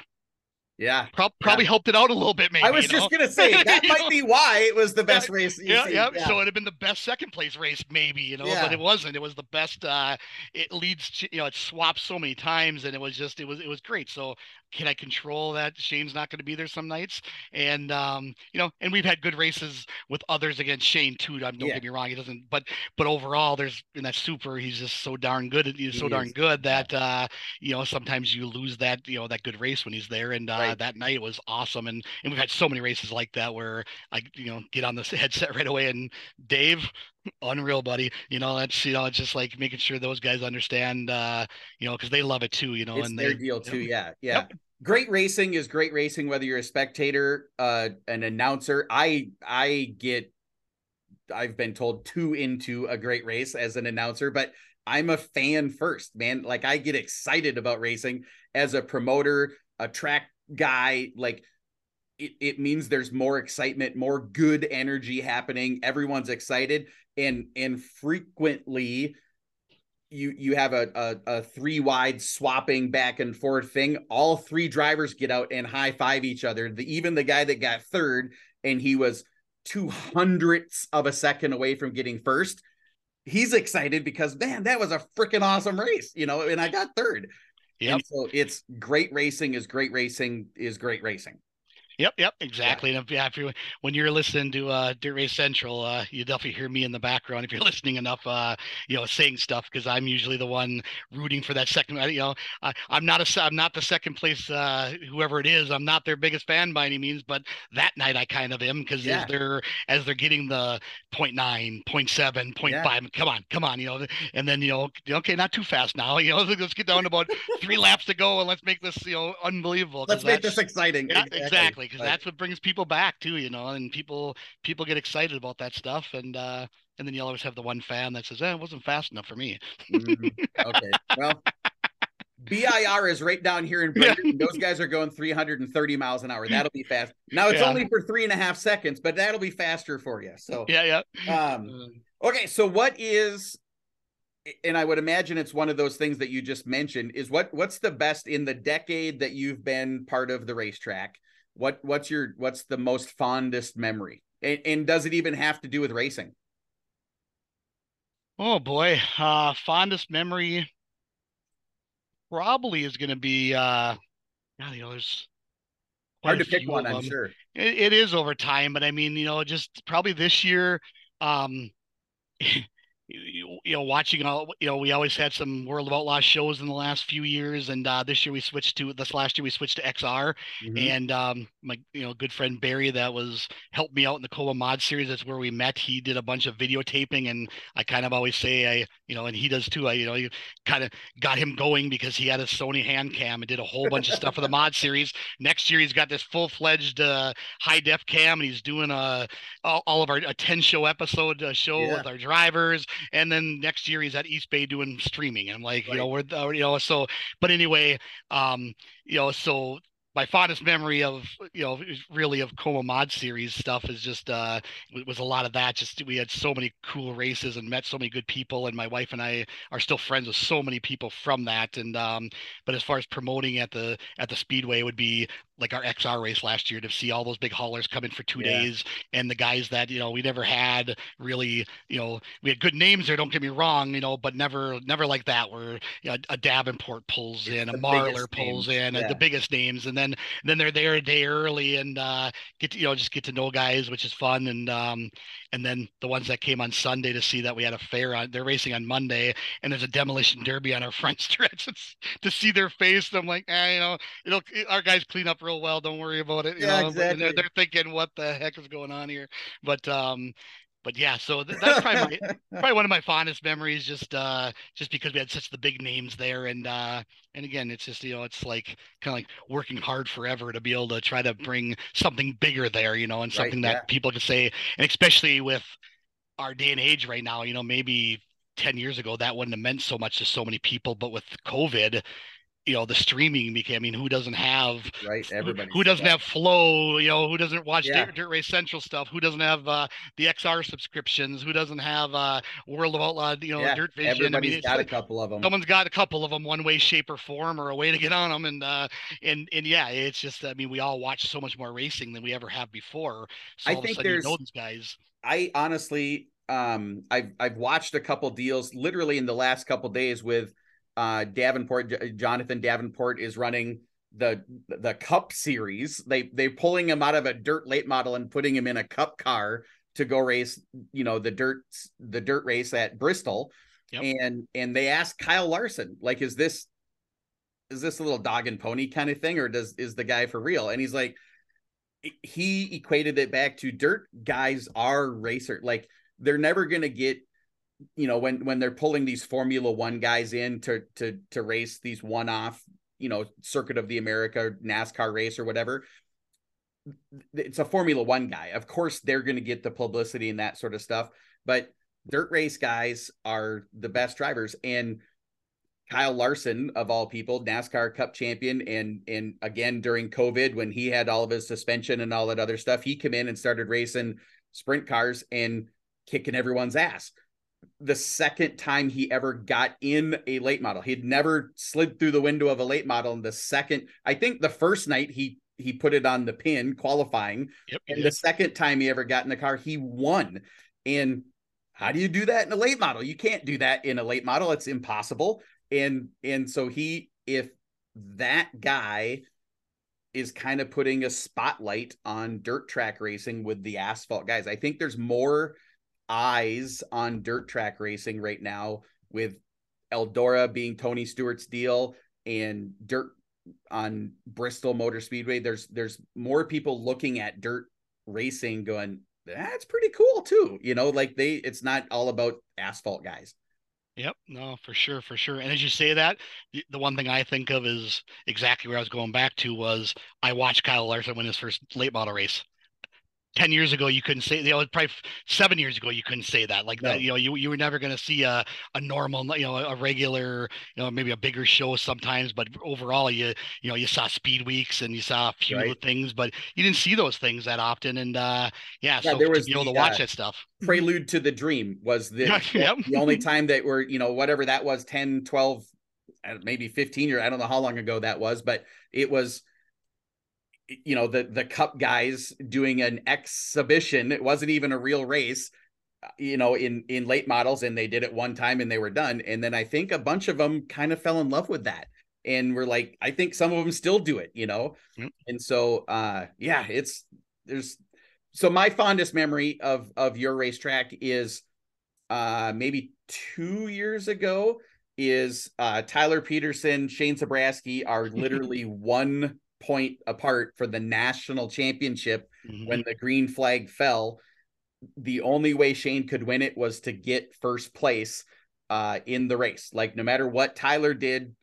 Yeah. Prob- probably helped it out a little bit. Maybe I was just know? gonna say that might know? be why it was the best race. you've yeah, yeah, So it'd have been the best second place race, maybe, you know, Yeah. but it wasn't. It was the best. Uh, it leads to, you know, it swapped so many times, and it was just, it was, it was great. So can I control that Shane's not going to be there some nights? And um, you know, and we've had good races with others against Shane too. Don't yeah. get me wrong, he doesn't. But but overall, there's in that super, he's just so darn good. He's he so is. darn good that uh, you know sometimes you lose that you know that good race when he's there. And uh, right. that night was awesome. And and we've had so many races like that where I you know get on the headset right away and Dave unreal buddy you know that's you know it's just like making sure those guys understand uh you know because they love it too you know it's and their they, deal too yeah yeah yep great racing is great racing whether you're a spectator uh an announcer. I i get i've been told too into a great race as an announcer but i'm a fan first man. Like i get excited about racing as a promoter a track guy. Like it, it means there's more excitement more good energy happening. Everyone's excited and and frequently you you have a, a, a three wide swapping back and forth thing. All three drivers get out and high five each other. The, even the guy that got third and he was two hundredths of a second away from getting first. He's excited because man, that was a freaking awesome race, you know. And I got third. Yeah. So it's great racing is great racing is great racing. Yep, yep, exactly. Yeah. And if, yeah, if you when you're listening to uh, Dirt Race Central, uh, you definitely hear me in the background if you're listening enough, uh, you know, saying stuff because I'm usually the one rooting for that second. You know, I, am not a I'm not the second place uh, whoever it is. I'm not their biggest fan by any means, but that night I kind of am because yeah. as they're as they're getting the 0. 0.9, 0. 0.7, 0. Yeah. 0.5, come on, come on, you know, and then you know, okay, not too fast now. You know, let's get down to about three laps to go and let's make this you know unbelievable. Let's make this exciting. Yeah, exactly. exactly because right. that's what brings people back too, you know, and people people get excited about that stuff, and uh, and then you always have the one fan that says, "Eh, it wasn't fast enough for me." mm, okay, well. BIR is right down here in Brainerd. Yeah. Those guys are going 330 miles an hour. That'll be fast. Now it's yeah. only for three and a half seconds, but that'll be faster for you. So yeah, yeah. Um, mm. okay, so what is and I would imagine it's one of those things that you just mentioned is what what's the best in the decade that you've been part of the racetrack? What what's your what's the most fondest memory? And, and does it even have to do with racing? Oh boy, uh fondest memory probably is going to be uh you know there's hard to pick one, I'm sure. It, it is over time, but I mean, you know, just probably this year um you, you know, watching all, you know, we always had some World of Outlaws shows in the last few years, and uh, this year we switched to this last year we switched to XR, mm-hmm. and um, my you know good friend Barry that was helped me out in the Cola Mod series. That's where we met. He did a bunch of videotaping, and I kind of always say I, you know, and he does too. I, you know, you kind of got him going because he had a Sony hand cam and did a whole bunch of stuff for the mod series. Next year he's got this full fledged uh, high def cam, and he's doing a uh, all, all of our a ten show episode uh, show yeah. with our drivers and then next year he's at East Bay doing streaming. And I'm like, right. you know, we're uh, you know, so but anyway, um, you know, so my fondest memory of you know really of Coma Mod series stuff is just uh was a lot of that. Just we had so many cool races and met so many good people, and my wife and I are still friends with so many people from that. And um, but as far as promoting at the at the speedway would be like our XR race last year to see all those big haulers come in for two yeah. days and the guys that you know we never had really you know we had good names there don't get me wrong you know but never never like that where you know, a Davenport pulls in a Marlar pulls names. in yeah. the biggest names and then then they're there a day early and uh get to, you know just get to know guys which is fun and um and then the ones that came on Sunday to see that we had a fair on they're racing on Monday and there's a demolition derby on our front stretch it's, to see their face I'm like eh, you know it'll our guys clean up real well. Don't worry about it. You yeah, know, exactly. They're, they're, thinking, what the heck is going on here? But um, but yeah, so th- that's probably my, probably one of my fondest memories. Just uh, just because we had such the big names there, and uh, and again, it's just you know, it's like kind of like working hard forever to be able to try to bring something bigger there, you know, and something right, that yeah. people can say, and especially with our day and age right now, you know, maybe 10 years ago that wouldn't have meant so much to so many people but with covid you know the streaming became. I mean, who doesn't have right? Everybody who, who doesn't have Flow? You know, who doesn't watch yeah. Dirt, Dirt, Race Central stuff? Who doesn't have uh, the XR subscriptions? Who doesn't have uh, World of Outlaw? You know, yeah. Dirt Vision. Everybody's I mean, got like, a couple of them. Someone's got a couple of them, one way, shape, or form, or a way to get on them. And uh, and and yeah, it's just. I mean, we all watch so much more racing than we ever have before. So I think there's you know guys. I honestly, um, I've I've watched a couple deals literally in the last couple days with uh, Davenport, J- Jonathan Davenport is running the the cup series. They they're pulling him out of a dirt late model and putting him in a cup car to go race you know the dirt the dirt race at bristol. Yep. and and they asked kyle larson like is this is this a little dog and pony kind of thing or does is the guy for real? And he's like he equated it back to dirt guys are racer like they're never going to get you know when when they're pulling these formula 1 guys in to to to race these one off you know circuit of the america nascar race or whatever it's a formula 1 guy. Of course they're going to get the publicity and that sort of stuff but dirt race guys are the best drivers. And Kyle Larson of all people, NASCAR Cup champion, and and again during COVID when he had all of his suspension and all that other stuff, he came in and started racing sprint cars and kicking everyone's ass the second time he ever got in a late model. He'd never slid through the window of a late model. And the second, I think the first night he he put it on the pin qualifying. Yep, and the second time he ever got in the car, he won. And how do you do that in a late model? You can't do that in a late model. It's impossible. And and so he if that guy is kind of putting a spotlight on dirt track racing with the asphalt guys. I think there's more eyes on dirt track racing right now with Eldora being Tony Stewart's deal and dirt on Bristol Motor Speedway. There's there's more people looking at dirt racing going, that's pretty cool too. You know, like they it's not all about asphalt guys. Yep, no, for sure, for sure. And as you say that, the one thing I think of is exactly where I was going back to was I watched Kyle Larson win his first late model race. 10 years ago you couldn't say you know probably seven years ago you couldn't say that like no. that you know you, you were never going to see a, a normal you know a regular you know maybe a bigger show sometimes but overall you you know you saw speed weeks and you saw a few right. things but you didn't see those things that often and uh yeah, yeah so there was to be able the, to watch uh, that stuff prelude to the dream was the, yep. the only time that we're you know whatever that was 10 12 uh, maybe 15 years i don't know how long ago that was but it was you know the the cup guys doing an exhibition. It wasn't even a real race uh, you know in in late models and they did it one time and they were done. And then i think a bunch of them kind of fell in love with that and we're like i think some of them still do it you know? Mm-hmm. and so uh yeah it's there's so my fondest memory of of your racetrack is uh maybe two years ago is uh tyler peterson shane zabrowski are literally one point apart for the national championship mm-hmm. when the green flag fell. The only way Shane could win it was to get first place uh, in the race. Like no matter what Tyler did,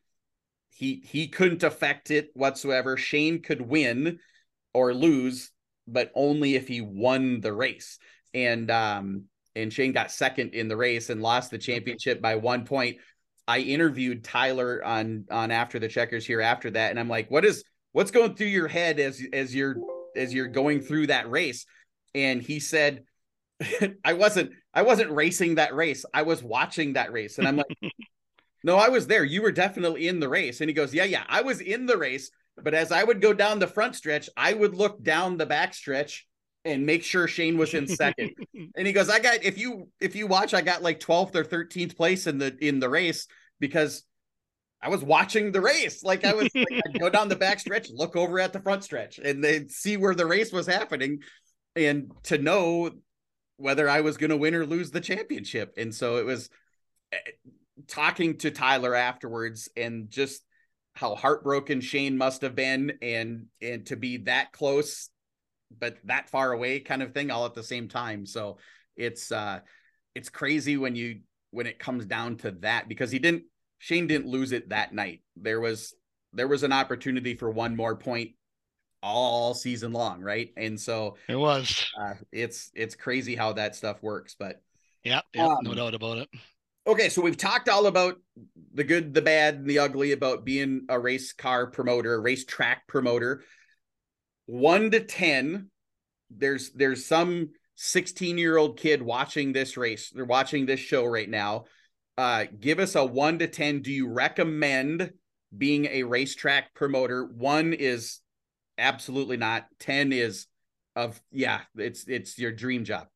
he he couldn't affect it whatsoever. Shane could win or lose, but only if he won the race. And um and Shane got second in the race and lost the championship by one point. I interviewed Tyler on on after the checkers here after that, and I'm like, what is what's going through your head as as you're as you're going through that race? And he said i wasn't i wasn't racing that race. I was watching that race. And i'm like no i was there. You were definitely in the race. And he goes yeah yeah i was in the race. But as i would go down the front stretch i would look down the back stretch and make sure Shane was in second. and he goes, I got if you if you watch, I got like 12th or 13th place in the in the race because I was watching the race. Like I was like, I'd go down the back stretch, look over at the front stretch, and they see where the race was happening, and to know whether I was going to win or lose the championship. And so it was eh, talking to Tyler afterwards, and just how heartbroken Shane must have been, and and to be that close, but that far away, kind of thing, all at the same time. So it's uh, it's crazy when you when it comes down to that because he didn't Shane didn't lose it that night. There was there was an opportunity for one more point all season long, right? And so it was. Uh, it's it's crazy how that stuff works, but yeah, yeah um, no doubt about it. Okay, so we've talked all about the good, the bad, and the ugly about being a race car promoter, a race track promoter. One to ten, there's there's some 16 year old kid watching this race. They're watching this show right now uh, give us a one to 10. Do you recommend being a racetrack promoter? One is absolutely not. 10 is of, yeah, it's, it's your dream job.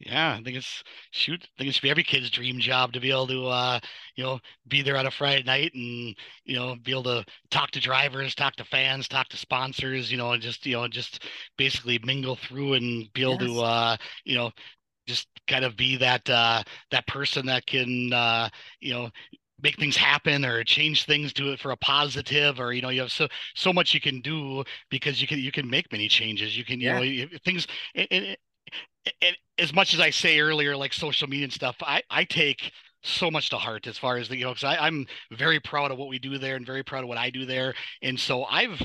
Yeah, I think it's shoot. I think it should be every kid's dream job to be able to, uh, you know, be there on a Friday night and you know be able to talk to drivers, talk to fans, talk to sponsors, you know, and just you know just basically mingle through and be able yes. to, uh, you know, just kind of be that uh, that person that can, uh, you know, make things happen or change things to it for a positive or you know you have so so much you can do because you can you can make many changes you can you yeah. know things and, and as much as I say earlier, like social media and stuff, I, I take so much to heart as far as the you know because I'm very proud of what we do there and very proud of what I do there, and so I've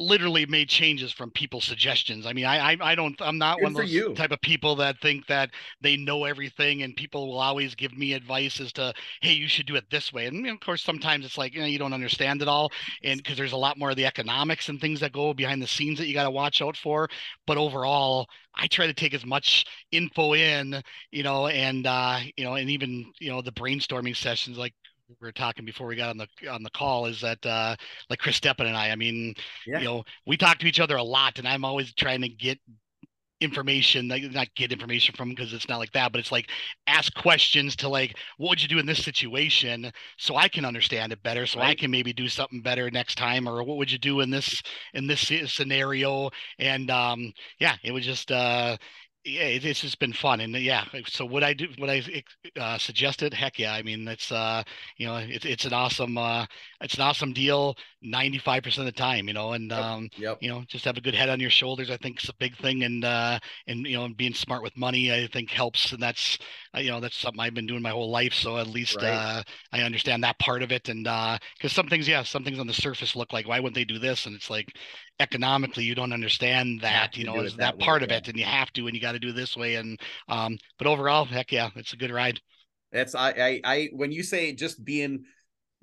literally made changes from people's suggestions. I mean, I I, I don't I'm not Good one of those you. type of people that think that they know everything and people will always give me advice as to hey you should do it this way. And of course sometimes it's like you know you don't understand it all and because there's a lot more of the economics and things that go behind the scenes that you got to watch out for. But overall, I try to take as much info in, you know, and uh, you know, and even you know the brainstorming sessions like we were talking before we got on the on the call is that uh like Chris Steppen and I, I mean, yeah. you know, we talk to each other a lot and I'm always trying to get information like not get information from because it's not like that but it's like ask questions to like what would you do in this situation so i can understand it better so right. i can maybe do something better next time or what would you do in this in this scenario and um yeah it was just uh yeah, it's just been fun, and yeah. So what I do, what I uh, suggested, heck yeah. I mean, it's uh, you know, it's it's an awesome, uh, it's an awesome deal, ninety five percent of the time, you know, and um, yep. you know, just have a good head on your shoulders. I think is a big thing, and uh, and you know, being smart with money, I think helps, and that's uh, you know, that's something I've been doing my whole life. So at least right. uh, I understand that part of it, and uh, because some things, yeah, some things on the surface look like, why wouldn't they do this? And it's like, economically you don't understand that you, you know that, that part way, of it and you have to and you got to do this way and um but overall heck yeah it's a good ride that's I, I i when you say just being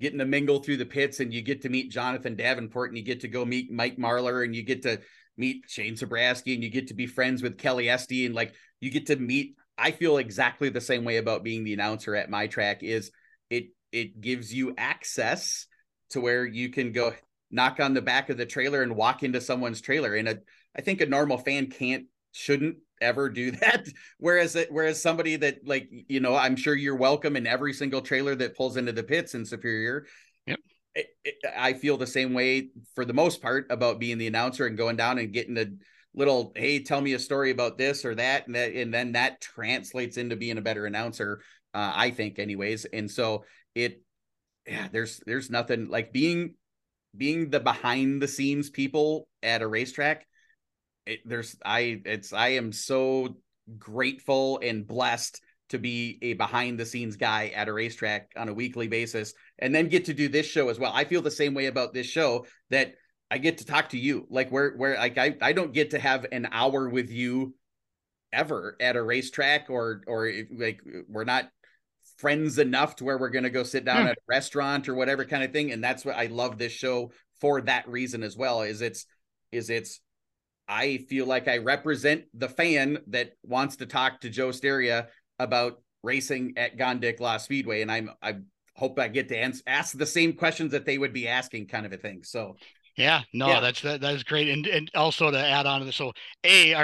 getting to mingle through the pits and you get to meet jonathan davenport and you get to go meet mike marlar and you get to meet shane zabrowski and you get to be friends with kelly esty and like you get to meet i feel exactly the same way about being the announcer at my track is it it gives you access to where you can go knock on the back of the trailer and walk into someone's trailer. And a, I think a normal fan can't, shouldn't ever do that. Whereas, it, whereas somebody that like, you know, I'm sure you're welcome in every single trailer that pulls into the pits in Superior. Yep. It, it, I feel the same way for the most part about being the announcer and going down and getting a little, Hey, tell me a story about this or that. And that, and then that translates into being a better announcer. Uh, I think anyways. And so it, yeah, there's, there's nothing like being being the behind the scenes people at a racetrack it, there's i it's i am so grateful and blessed to be a behind the scenes guy at a racetrack on a weekly basis and then get to do this show as well i feel the same way about this show that i get to talk to you like where where like i, I don't get to have an hour with you ever at a racetrack or or like we're not friends enough to where we're going to go sit down hmm. at a restaurant or whatever kind of thing and that's what i love this show for that reason as well is it's is it's i feel like i represent the fan that wants to talk to joe Stariha about racing at gondik law speedway and i'm i hope i get to answer, ask the same questions that they would be asking kind of a thing so yeah, no, yeah. that's that, that is great, and and also to add on to this, so a,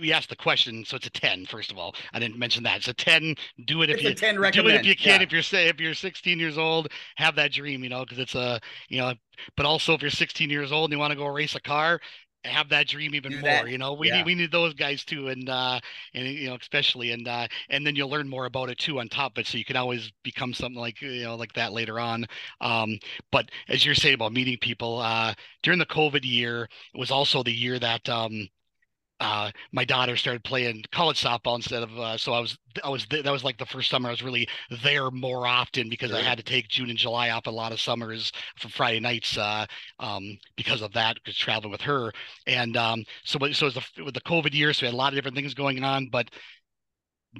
we asked the question, so it's a 10, first of all. I didn't mention that. It's a 10. Do it if it's you 10 do it if you can. Yeah. If you're say if you're 16 years old, have that dream, you know, because it's a you know, but also if you're 16 years old and you want to go race a car, have that dream even do more. That. You know, we yeah. need we need those guys too, and uh, and you know, especially and uh, and then you'll learn more about it too on top of it, so you can always become something like you know like that later on. Um, but as you're saying about meeting people, uh, during the COVID year, it was also the year that um uh, my daughter started playing college softball instead of uh, so I was I was th- that was like the first summer I was really there more often because I had to take June and July off a lot of summers for Friday nights uh, um, because of that because traveling with her. And um, so so it was the, with the COVID year so we had a lot of different things going on but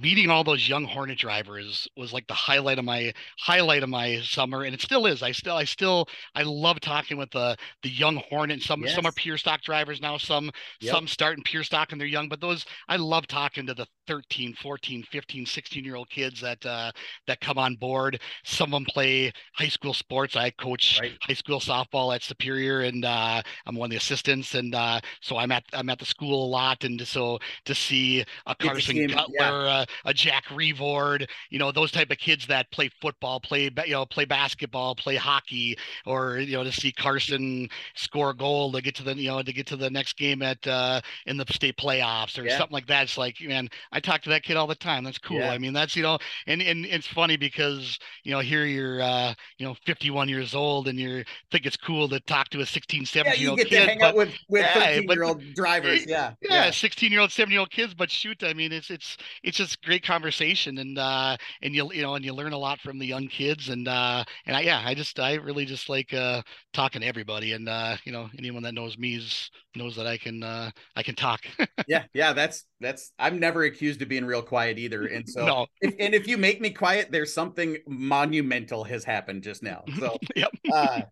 meeting all those young hornet drivers was like the highlight of my highlight of my summer and it still is i still i still i love talking with the the young hornet some yes. some are pure stock drivers now some yep. some start in pure stock and they're young but those i love talking to the 13 14 15 16 year old kids that uh that come on board some of them play high school sports i coach right. high school softball at superior and uh i'm one of the assistants and uh so i'm at i'm at the school a lot and so to see a carson cutler yeah. A Jack Revord, you know, those type of kids that play football, play you know, play basketball, play hockey, or you know, to see Carson score a goal to get to the you know to get to the next game at uh, in the state playoffs or yeah. something like that. It's like, man, I talk to that kid all the time. That's cool. Yeah. I mean, that's you know, and and it's funny because you know here you're uh, you know 51 years old and you think it's cool to talk to a 16, 17 year old kid. To hang but, out with with yeah, 13 year old drivers. Yeah, yeah, 16 year old, 17 year old kids. But shoot, I mean, it's it's it's just great conversation and uh and you you know and you learn a lot from the young kids and uh and I yeah I just I really just like uh talking to everybody and uh you know anyone that knows me is, knows that I can uh I can talk. yeah, yeah, that's that's I'm never accused of being real quiet either. And so no. if, and if you make me quiet, there's something monumental has happened just now. So yep. uh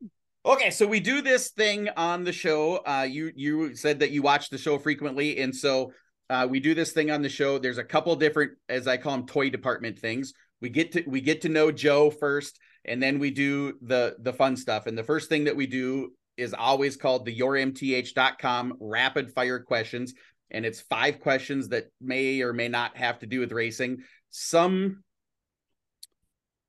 Okay, so we do this thing on the show. Uh, you you said that you watch the show frequently, and so uh, we do this thing on the show. There's a couple different, as I call them, toy department things. We get to we get to know Joe first, and then we do the the fun stuff. And the first thing that we do is always called the yourmth.com rapid fire questions, and it's five questions that may or may not have to do with racing. Some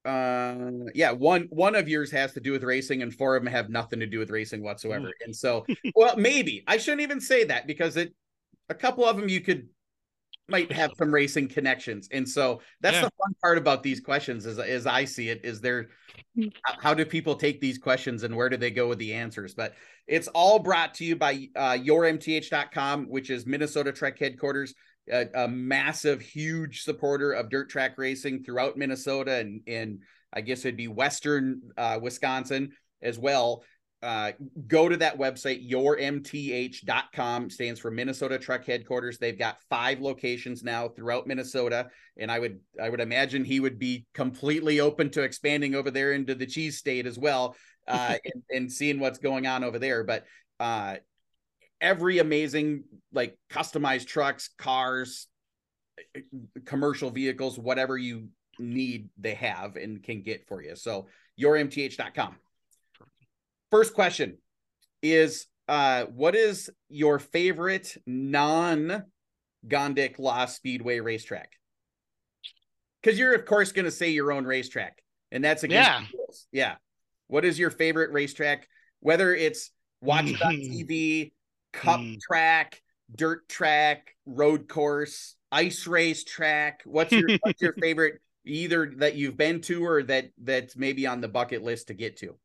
uh yeah one one of yours has to do with racing and four of them have nothing to do with racing whatsoever and so well maybe i shouldn't even say that because it a couple of them you could might have some racing connections. And so that's yeah. the fun part about these questions as, as i see it is there how do people take these questions and where do they go with the answers? But it's all brought to you by uh, yourmth.com which is minnesota truck headquarters a, a, massive huge supporter of dirt track racing throughout minnesota and and i guess it'd be western uh, wisconsin as well uh, go to that website, yourmth.com, stands for Minnesota Truck Headquarters. They've got five locations now throughout Minnesota. And I would I would imagine he would be completely open to expanding over there into the cheese state as well, uh, and, and, seeing what's going on over there. But uh, every amazing like customized trucks, cars, commercial vehicles, whatever you need, they have and can get for you. So yourmth.com. First question is uh, what is your favorite non Gondik Law Speedway racetrack? Because you're of course going to say your own racetrack, and that's against yeah. rules. Yeah. What is your favorite racetrack? Whether it's watch TV, Cup mm. track, dirt track, road course, ice race track. What's your what's your favorite? Either that you've been to or that that's maybe on the bucket list to get to.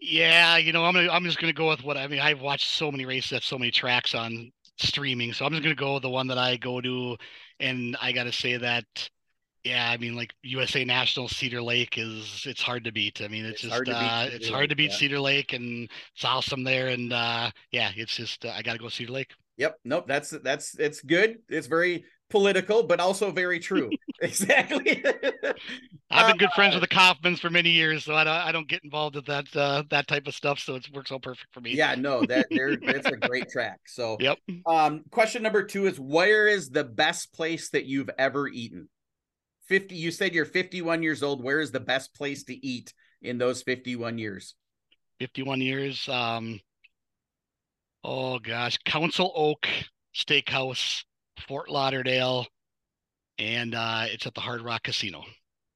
Yeah, you know, I'm gonna I'm just gonna go with what I mean. I've watched so many races at so many tracks on streaming, so I'm just gonna go with the one that I go to, and I gotta say that. Yeah, I mean, like USA National Cedar Lake is it's hard to beat. I mean, it's, it's just hard uh, it's hard to beat yeah. Cedar Lake, and it's awesome there. And uh, yeah, it's just uh, I got to go Cedar Lake. Yep. Nope. That's that's it's good. It's very political, but also very true. exactly. I've been good uh, friends with the Kaufmans for many years, so I don't, I don't get involved with that uh, that type of stuff. So it works all perfect for me. Yeah, no, that there that's a great track. So yep. Um, question number two is where is the best place that you've ever eaten? 50 you said you're 51 years old. Where is the best place to eat in those 51 years? 51 years. Um oh gosh, Council Oak Steakhouse Fort Lauderdale, and uh, it's at the Hard Rock Casino.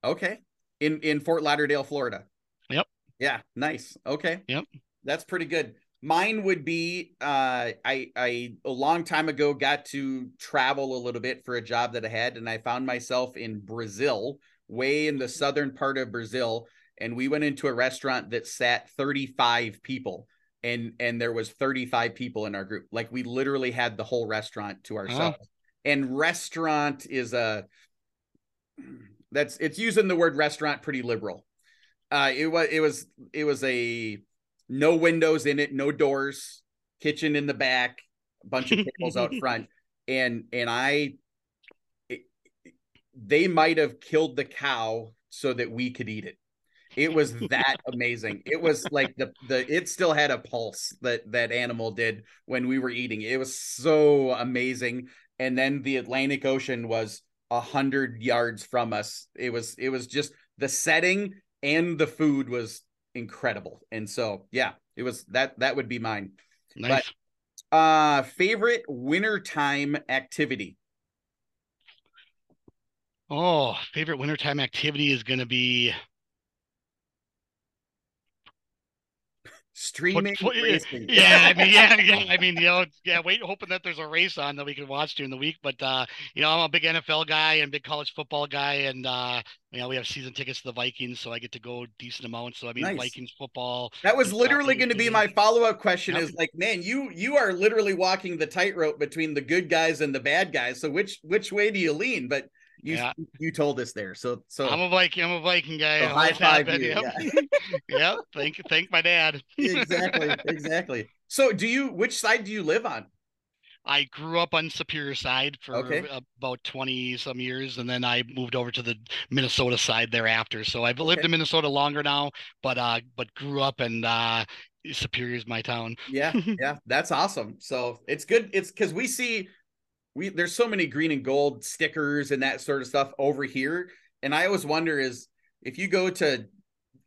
Okay, in in Fort Lauderdale, Florida. Yep. Yeah, nice. Okay. Yep. That's pretty good. Mine would be uh, I I a long time ago got to travel a little bit for a job that I had, and I found myself in Brazil, way in the southern part of Brazil, and we went into a restaurant that sat 35 people and and there was 35 people in our group like we literally had the whole restaurant to ourselves oh. and restaurant is a that's it's using the word restaurant pretty liberal uh it was it was it was a no windows in it no doors kitchen in the back a bunch of tables out front and and i it, they might have killed the cow so that we could eat it. It was that amazing. It was like the the it still had a pulse that that animal did when we were eating. It was so amazing. And then the Atlantic Ocean was a hundred yards from us. It was it was just the setting and the food was incredible. And so yeah, it was that that would be mine. Nice. But uh favorite wintertime activity. Oh, favorite wintertime activity is going to be streaming Foot- foot- racing. yeah, I mean, yeah, yeah. I mean, you know, yeah, wait, hoping that there's a race on that we can watch during the week. But uh, you know, I'm a big NFL guy and big college football guy, and uh, you know, we have season tickets to the Vikings, so I get to go decent amounts. So I mean, Nice. Vikings football. That was literally going to be my follow-up question Yep. is like, man, you you are literally walking the tightrope between the good guys and the bad guys. So which which way do you lean? But you Yeah. you told us there. So so I'm a Viking. I'm a Viking guy. So high five you, Yep. yep. Thank thank my dad. exactly, exactly. So do you which side do you live on? I grew up on Superior side for Okay. about 20 some years and then I moved over to the Minnesota side thereafter. So I've lived Okay. in Minnesota longer now, but uh but grew up and uh Superior's my town. Yeah, yeah, that's awesome. So it's good. It's because we see we there's so many green and gold stickers and that sort of stuff over here, and I always wonder is if you go to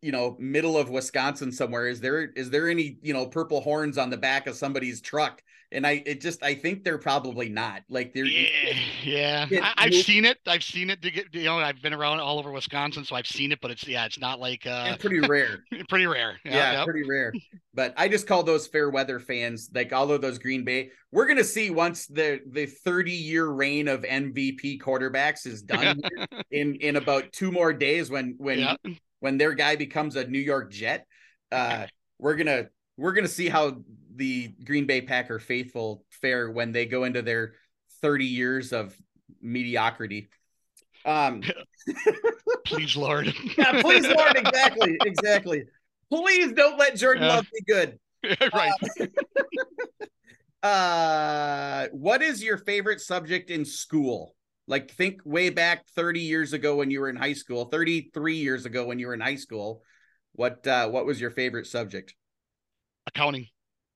you know middle of Wisconsin somewhere, is there is there any you know purple horns on the back of somebody's truck? And I it just I think they're probably not like they're Yeah, yeah. it I, I've moved- seen it. I've seen it to get you know, I've been around all over Wisconsin, so I've seen it, but it's yeah, it's not like uh pretty rare. pretty rare. yeah, yep. pretty rare. But I just call those fair weather fans, like all of those Green Bay. We're gonna see once the the 30 year reign of MVP quarterbacks is done in in about two more days when when Yeah. when their guy becomes a New York Jet. Uh, we're gonna we're gonna see how the Green Bay Packer faithful fare when they go into their 30 years of mediocrity. Um, Please Lord. yeah, please, Lord, exactly, exactly. Please don't let Jordan Yeah. Love be good. right. Uh, what is your favorite subject in school? Like, think way back 30 years ago when you were in high school, 33 years ago when you were in high school. What uh, what was your favorite subject? Accounting.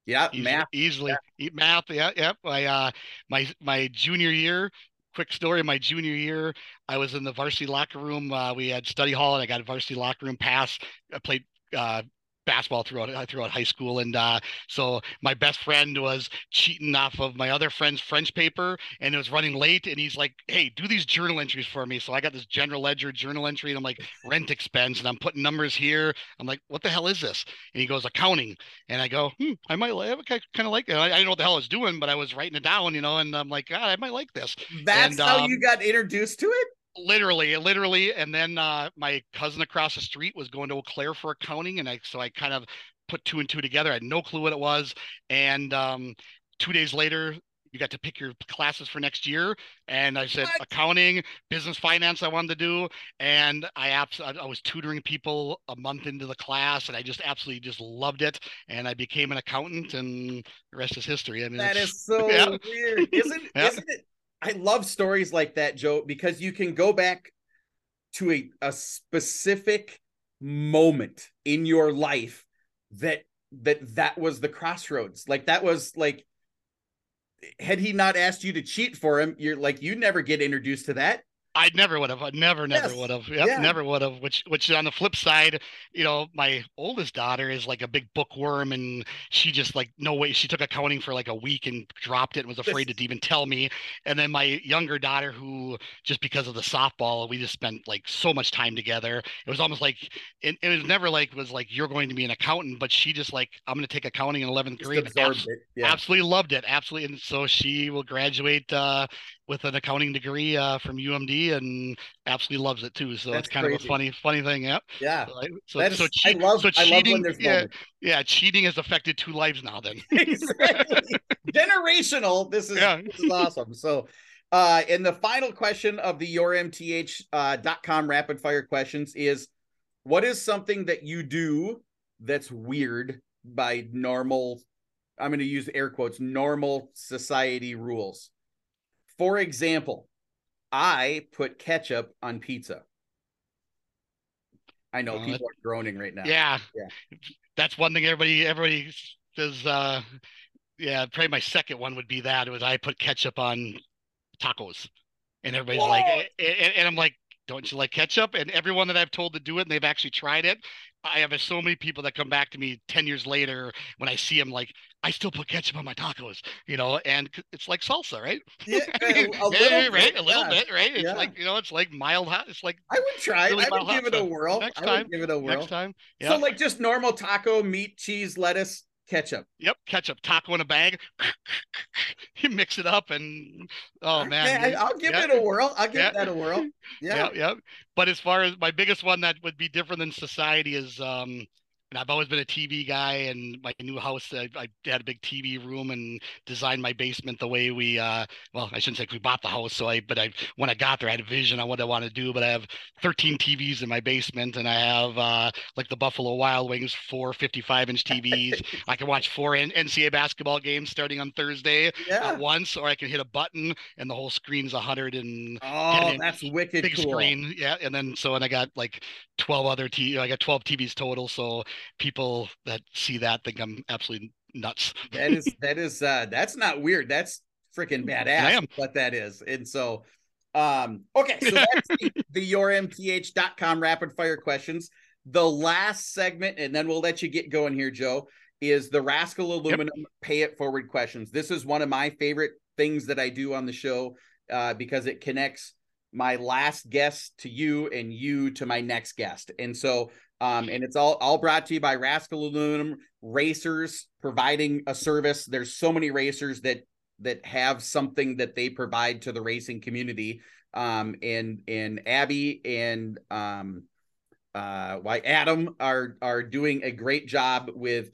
Yeah, Easily, math. easily. E- math. Yeah, yeah. My uh, my my junior year. Quick story. My junior year, I was in the varsity locker room. Uh, we had study hall, and I got a varsity locker room pass. I played uh, basketball throughout uh, throughout high school, and uh, so my best friend was cheating off of my other friend's French paper, and it was running late. And he's like, "Hey, do these journal entries for me." So I got this general ledger journal entry, and I'm like, rent expense, and I'm putting numbers here. I'm like, "What the hell is this?" And he goes, "Accounting." And I go, hmm, I might like, I kind of like it. I, I didn't know what the hell I was doing, but I was writing it down, you know, and I'm like, God, I might like this. That's and, how um, you got introduced to it. Literally, literally. And then uh, my cousin across the street was going to Eau Claire for accounting, and I so I kind of put two and two together. I had no clue what it was, and um, two days later. You got to pick your classes for next year, and I said What? accounting, business, finance. I wanted to do, and I abs- I was tutoring people a month into the class, and I just absolutely just loved it, and I became an accountant, and the rest is history. I mean, That it's- so yeah. weird, isn't Yeah. isn't it? I love stories like that, Joe, because you can go back to a, a specific moment in your life that that that was the crossroads. Like that was like had he not asked you to cheat for him, you're like you never get introduced to that. I never would have. I never, never Yes. would have. Yep, Yeah. never would have. Which, which on the flip side, you know, my oldest daughter is like a big bookworm, and she just like no way. She took accounting for like a week and dropped it, and was afraid This- to even tell me. And then my younger daughter, who just because of the softball, we just spent like so much time together. It was almost like it, it was never like was like you're going to be an accountant, but she just like I'm going to take accounting in 11th grade. Abs- Yeah. Absolutely loved it. Absolutely, and so she will graduate. uh with an accounting degree uh, from UMD and absolutely loves it too. So That's it's kind of a funny, funny thing. Yeah. Yeah. So, so, so, I cheat, love so I love cheating, yeah, yeah, cheating has affected two lives now. Then. exactly. Generational. This is Yeah. this is awesome. So uh and the final question of the yourmth uh, dot com rapid fire questions is what is something that you do that's weird by normal I'm going to use air quotes normal society rules. For example, I put ketchup on pizza. I know Oh, people are groaning right now. Yeah. Yeah. That's one thing everybody everybody says uh yeah, probably my second one would be that was I put ketchup on tacos. And everybody's like and, and I'm like, don't you like ketchup? And everyone that I've told to do it and they've actually tried it, I have so many people that come back to me 10 years later when I see them like, I still put ketchup on my tacos, you know, and it's like salsa, right? Yeah, a, a Yeah, little right, bit, a little yeah. bit, right? It's Yeah. like, you know, it's like mild hot. It's like I would try. Really I would give it a whirl. Next I time. would give it a whirl. next time. Yeah. So like just normal taco, meat, cheese, lettuce, ketchup. Yep, ketchup, taco in a bag. you mix it up, and oh man, Okay, you- I, will give yeah, it a whirl. I'll give Yeah. that a whirl. Yeah. yeah, yeah. But as far as my biggest one that would be different than society is, um, and I've always been a TV guy, and my new house, I, I had a big TV room and designed my basement the way we, uh, well, I shouldn't say we bought the house, so I, but I, when I got there, I had a vision on what I want to do. But I have 13 TVs in my basement, and I have uh, like the Buffalo Wild Wings, four 55 inch TVs. I can watch four N- NCAA basketball games starting on Thursday Yeah. at once, or I can hit a button and the whole screen's hundred and Oh, that's wicked big cool. screen. Yeah, and then so and I got like 12 other T. I got 12 TVs total. So people that see that think I'm absolutely nuts. That is that is uh that's not weird. That's freaking badass. I am. What that is. And so um okay, so that's the, the yourmth.com rapid fire questions. The last segment, and then we'll let you get going here, Joe, is the Rascal Aluminum pay it forward questions. This is one of my favorite things that I do on the show uh, because it connects my last guest to you and you to my next guest. And so um, and it's all all brought to you by Rascal Aluminum Racers providing a service. There's so many racers that that have something that they provide to the racing community. Um, and and Abby and um, uh, why Adam are are doing a great job with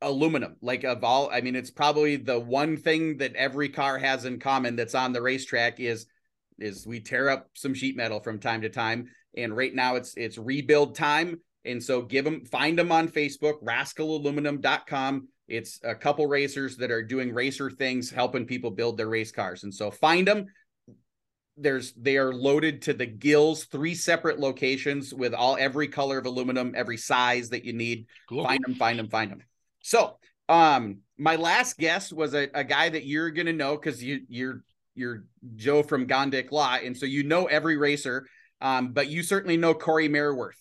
aluminum. Like of all, I mean, it's probably the one thing that every car has in common that's on the racetrack is is we tear up some sheet metal from time to time. And right now it's it's rebuild time. And so give them find them on Facebook, rascalaluminum.com. It's a couple racers that are doing racer things, helping people build their race cars. And so find them. There's they are loaded to the gills, three separate locations with all every color of aluminum, every size that you need. Cool. Find them, find them, find them. So um my last guest was a, a guy that you're gonna know because you you're you're Joe from Gondik Law, and so you know every racer. Um, but you certainly know Corey Merriworth.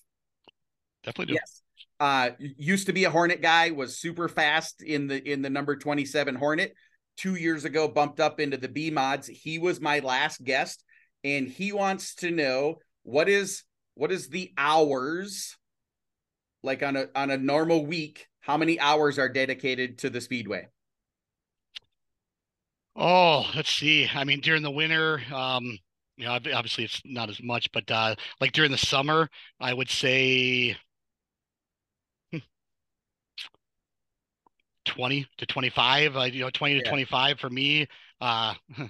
Definitely do. Yes. Uh, used to be a Hornet guy, was super fast in the in the number 27 Hornet. Two years ago, bumped up into the B mods. He was my last guest, and he wants to know what is what is the hours like on a on a normal week. How many hours are dedicated to the speedway? Oh, let's see. I mean, during the winter, um, you know, obviously it's not as much, but uh, like during the summer, I would say 20 to 25, uh, you know, 20 to Yeah. 25 for me. Uh,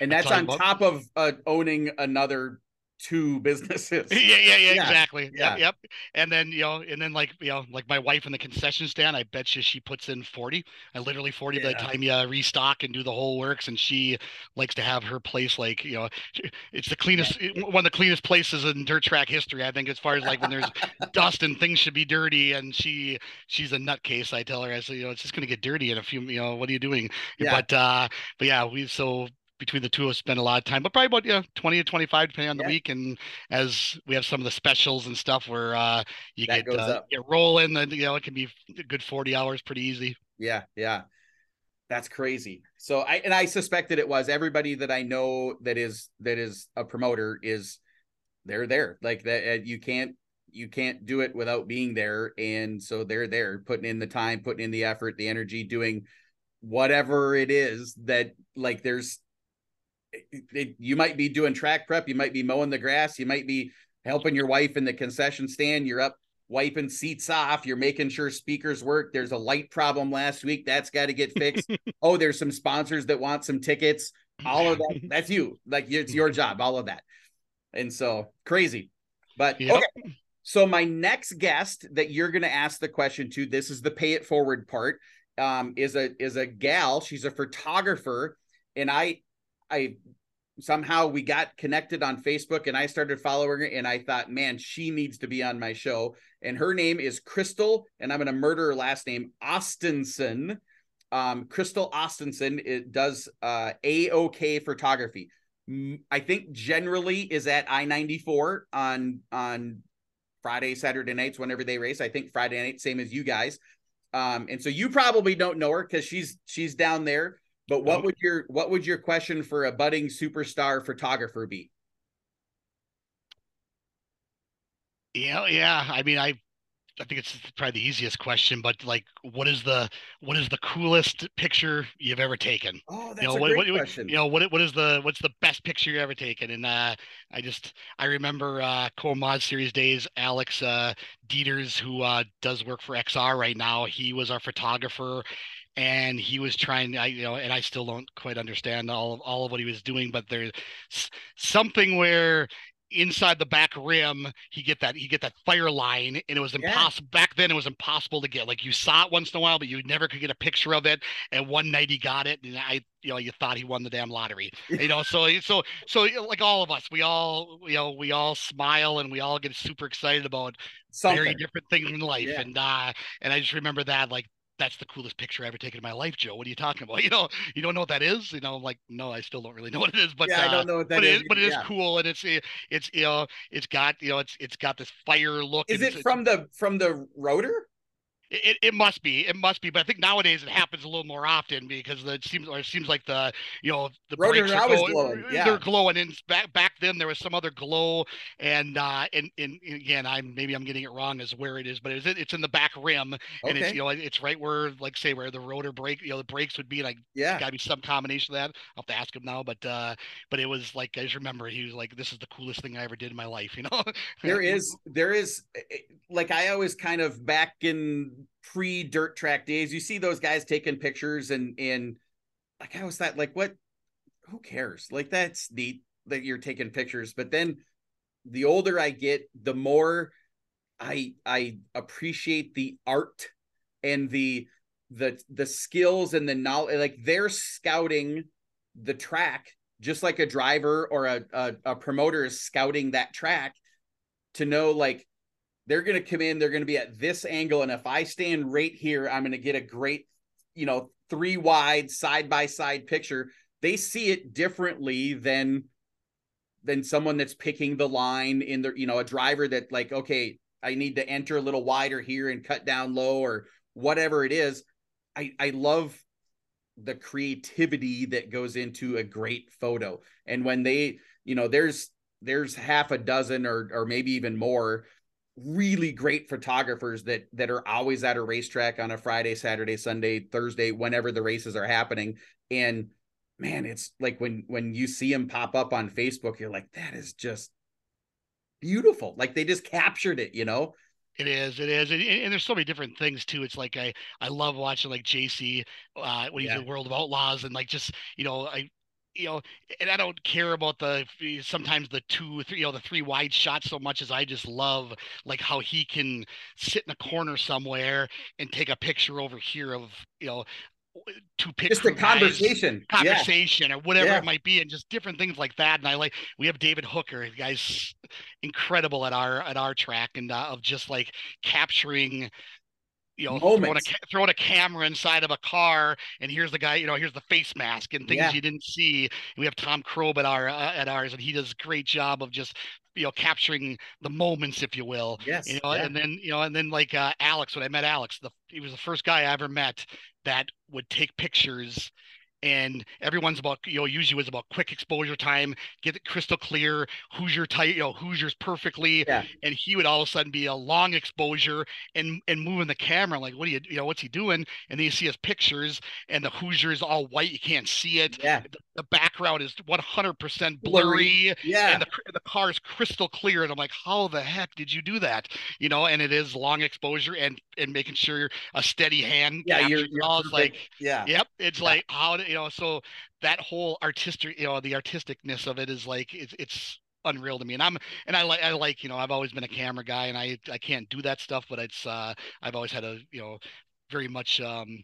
And That's on top of uh, owning another two businesses. yeah, yeah, yeah, Yeah, exactly. yeah. Yep, yep. And then, you know, and then like, you know, like my wife in the concession stand, I bet you she puts in 40. I literally 40 by the time you restock and do the whole works. And she likes to have her place like, you know, it's the cleanest, one of the cleanest places in dirt track history, I think, as far as like when there's dust and things should be dirty. And she, she's a nutcase. I tell her, I say, you know, it's just going to get dirty in a few, you know, what are you doing? Yeah. But, uh, but yeah, we, so between the two of us spend a lot of time, but probably about yeah, 20 to 25 depending on the Yeah. week. And as we have some of the specials and stuff where uh you That get uh, get rolling and you know it can be a good 40 hours pretty easy. Yeah, yeah. That's crazy. So I and I suspected it was everybody that I know that is that is a promoter is they're there. Like that uh, you can't you can't do it without being there and so they're there putting in the time, putting in the effort, the energy doing whatever it is that like there's it, you might be doing track prep, you might be mowing the grass, you might be helping your wife in the concession stand, you're up wiping seats off, you're making sure speakers work. There's a light problem last week, that's got to get fixed. oh, there's some sponsors that want some tickets. All of that, that's you. Like it's your job, all of that. And so crazy. But Yep. okay. So my next guest that you're going to ask the question to, this is the pay it forward part, um, is a is a gal. She's a photographer, and I I somehow we got connected on Facebook and I started following her and I thought, man, she needs to be on my show. And her name is Crystal, and I'm to murder her last name, Austinson. Um, Crystal Austinson it does uh, AOK photography. I think generally is at I 94 on on Friday, Saturday nights, whenever they race. I think Friday night, same as you guys. Um, and so you probably don't know her because she's she's down there. But what would your what would your question for a budding superstar photographer be? Yeah, yeah. I mean, I I think it's probably the easiest question, but like, what is the what is the coolest picture you've ever taken? Oh, that's you know, a what, great what, question. You know, what what is the what's the best picture you've ever taken? And uh, I just I remember uh, Co-Mod Series days. Alex uh, Dieters, who uh, does work for XR right now, he was our photographer, and he was trying I you know and I still don't quite understand all of all of what he was doing but there's something where inside the back rim he get that he get that fire line and it was impossible yeah. back then it was impossible to get like you saw it once in a while but you never could get a picture of it and one night he got it and I you know you thought he won the damn lottery you know so so so like all of us we all you know we all smile and we all get super excited about Something. very different things in life yeah. and uh and I just remember that like that's the coolest picture I ever taken in my life, Joe. What are you talking about? You know, you don't know what that is. You know, I'm like no, I still don't really know what it is. But yeah, uh, I don't know what that but is. It, but it is yeah. cool, and it's it's you know, it's got you know, it's it's got this fire look. Is it from the from the rotor? It, it must be it must be but i think nowadays it happens a little more often because it seems or it seems like the you know the brakes are glowing, glowing yeah. they're glowing and back back then there was some other glow and uh and, and again i'm maybe i'm getting it wrong as where it is but it's it's in the back rim and it's you know it's right where like say where the rotor brake you know the brakes would be like yeah. gotta be some combination of that. I'll have to ask him now but uh but it was like i just remember he was like this is the coolest thing i ever did in my life you know? There is there is eh, eh, like i always kind of back in pre dirt track days, you see those guys taking pictures and and like I was thought like what who cares? Like that's neat that you're taking pictures. But then the older I get, the more I I appreciate the art and the the the skills and the knowledge like they're scouting the track just like a driver or a, a, a promoter is scouting that track to know like they're going to come in, they're going to be at this angle. And if I stand right here, I'm going to get a great, you know, three wide side by side picture. They see it differently than than someone that's picking the line in the, you know, a driver that like, okay, I need to enter a little wider here and cut down low or whatever it is. I, I love the creativity that goes into a great photo. And when they, you know, there's there's half a dozen or or maybe even more really great photographers that that are always at a racetrack on a Friday, Saturday, Sunday, Thursday, whenever the races are happening. And man, it's like when when you see them pop up on Facebook, you're like, that is just beautiful. Like they just captured it, you know. It is, it is, and, and, there's so many different things too. It's like I, I love watching like JC uh, when he's yeah. in World of Outlaws, and like just you know, I you know, and I don't care about the sometimes the two, three, you know, the three wide shots so much as I just love like how he can sit in a corner somewhere and take a picture over here of you know to pick just a conversation conversation yeah. or whatever yeah. it might be and just different things like that and i like we have david hooker guy's incredible at our at our track and uh, of just like capturing you know, throwing a, throwing a camera inside of a car, and here's the guy, you know, here's the face mask and things yeah. you didn't see. And we have Tom Krob at our uh, at ours, and he does a great job of just you know capturing the moments, if you will. Yes. You know, yeah. and then you know, and then like uh, Alex, when I met Alex, the he was the first guy I ever met that would take pictures and everyone's about you know usually was about quick exposure time get it crystal clear Hoosier tight you know Hoosiers perfectly yeah. and he would all of a sudden be a long exposure and and moving the camera like what do you you know what's he doing? And then you see his pictures and the Hoosiers all white you can't see it. Yeah. The, the background is 100% blurry yeah. and the, the car is crystal clear and I'm like how the heck did you do that? You know and it is long exposure and and making sure you're a steady hand yeah you're, you're like yeah. yep it's yeah. like how to, you know so that whole artistic you know the artisticness of it is like it's it's unreal to me and i'm and i like i like you know i've always been a camera guy and i i can't do that stuff but it's uh i've always had a you know very much um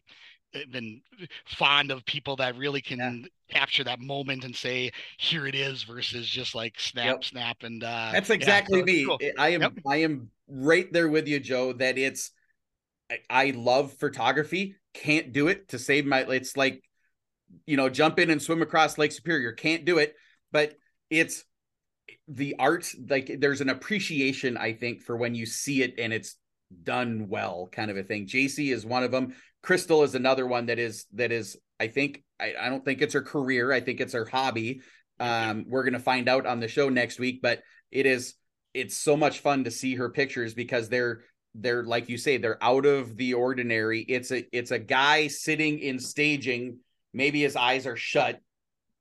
been fond of people that really can yeah. capture that moment and say here it is versus just like snap yep. snap and uh that's exactly yeah, so me cool. i am yep. i am right there with you joe that it's I, I love photography can't do it to save my it's like you know jump in and swim across lake superior. Can't do it but it's the art like there's an appreciation i think for when you see it and it's done well kind of a thing. Jc is one of them. Crystal is another one that is that is i think i, I don't think it's her career. I think it's her hobby. Um we're gonna find out on the show next week but it is it's so much fun to see her pictures because they're they're like you say they're out of the ordinary. It's a it's a guy sitting in staging maybe his eyes are shut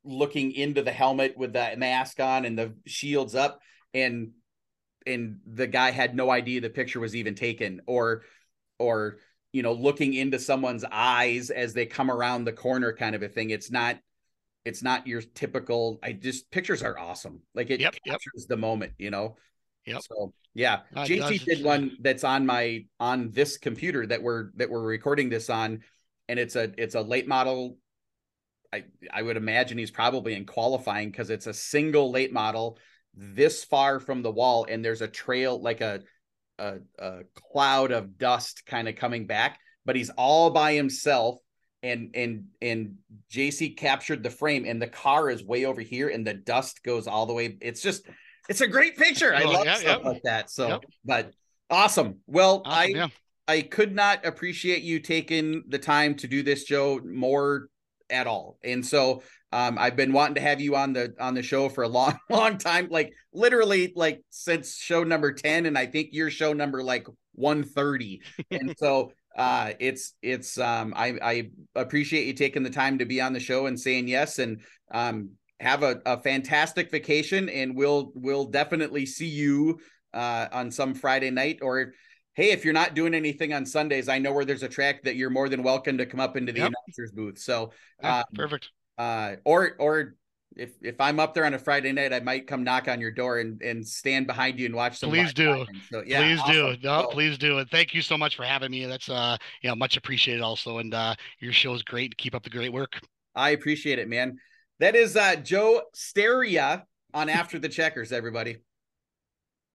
looking into the helmet with the mask on and the shields up and and the guy had no idea the picture was even taken or or you know looking into someone's eyes as they come around the corner kind of a thing. It's not it's not your typical i just pictures are awesome. Like it yep, captures yep. the moment you know? Yeah so yeah. Uh, jt did one that's on my on this computer that we're that we're recording this on and it's a it's a late model I, I would imagine he's probably in qualifying because it's a single late model this far from the wall and there's a trail like a a, a cloud of dust kind of coming back but he's all by himself and and and JC captured the frame and the car is way over here and the dust goes all the way it's just it's a great picture I oh, love yeah, stuff yeah. like that so but awesome well awesome, I. I could not appreciate you taking the time to do this Joe more at all. And so um, I've been wanting to have you on the on the show for a long, long time, like literally like since show number 10, and I think your show number like 130. and so uh it's it's um I I appreciate you taking the time to be on the show and saying yes and um have a, a fantastic vacation and we'll we'll definitely see you uh on some Friday night or hey, if you're not doing anything on Sundays, I know where there's a track that you're more than welcome to come up into the yep. announcers booth. So yeah, um, perfect. Uh, or or if if I'm up there on a Friday night, I might come knock on your door and and stand behind you and watch some. Please do. So, yeah, please awesome. do. No, so, please do. And thank you so much for having me. That's uh, you know, much appreciated also. And uh, your show is great. Keep up the great work. I appreciate it, man. That is uh Joe Stariha on After the Checkers, everybody.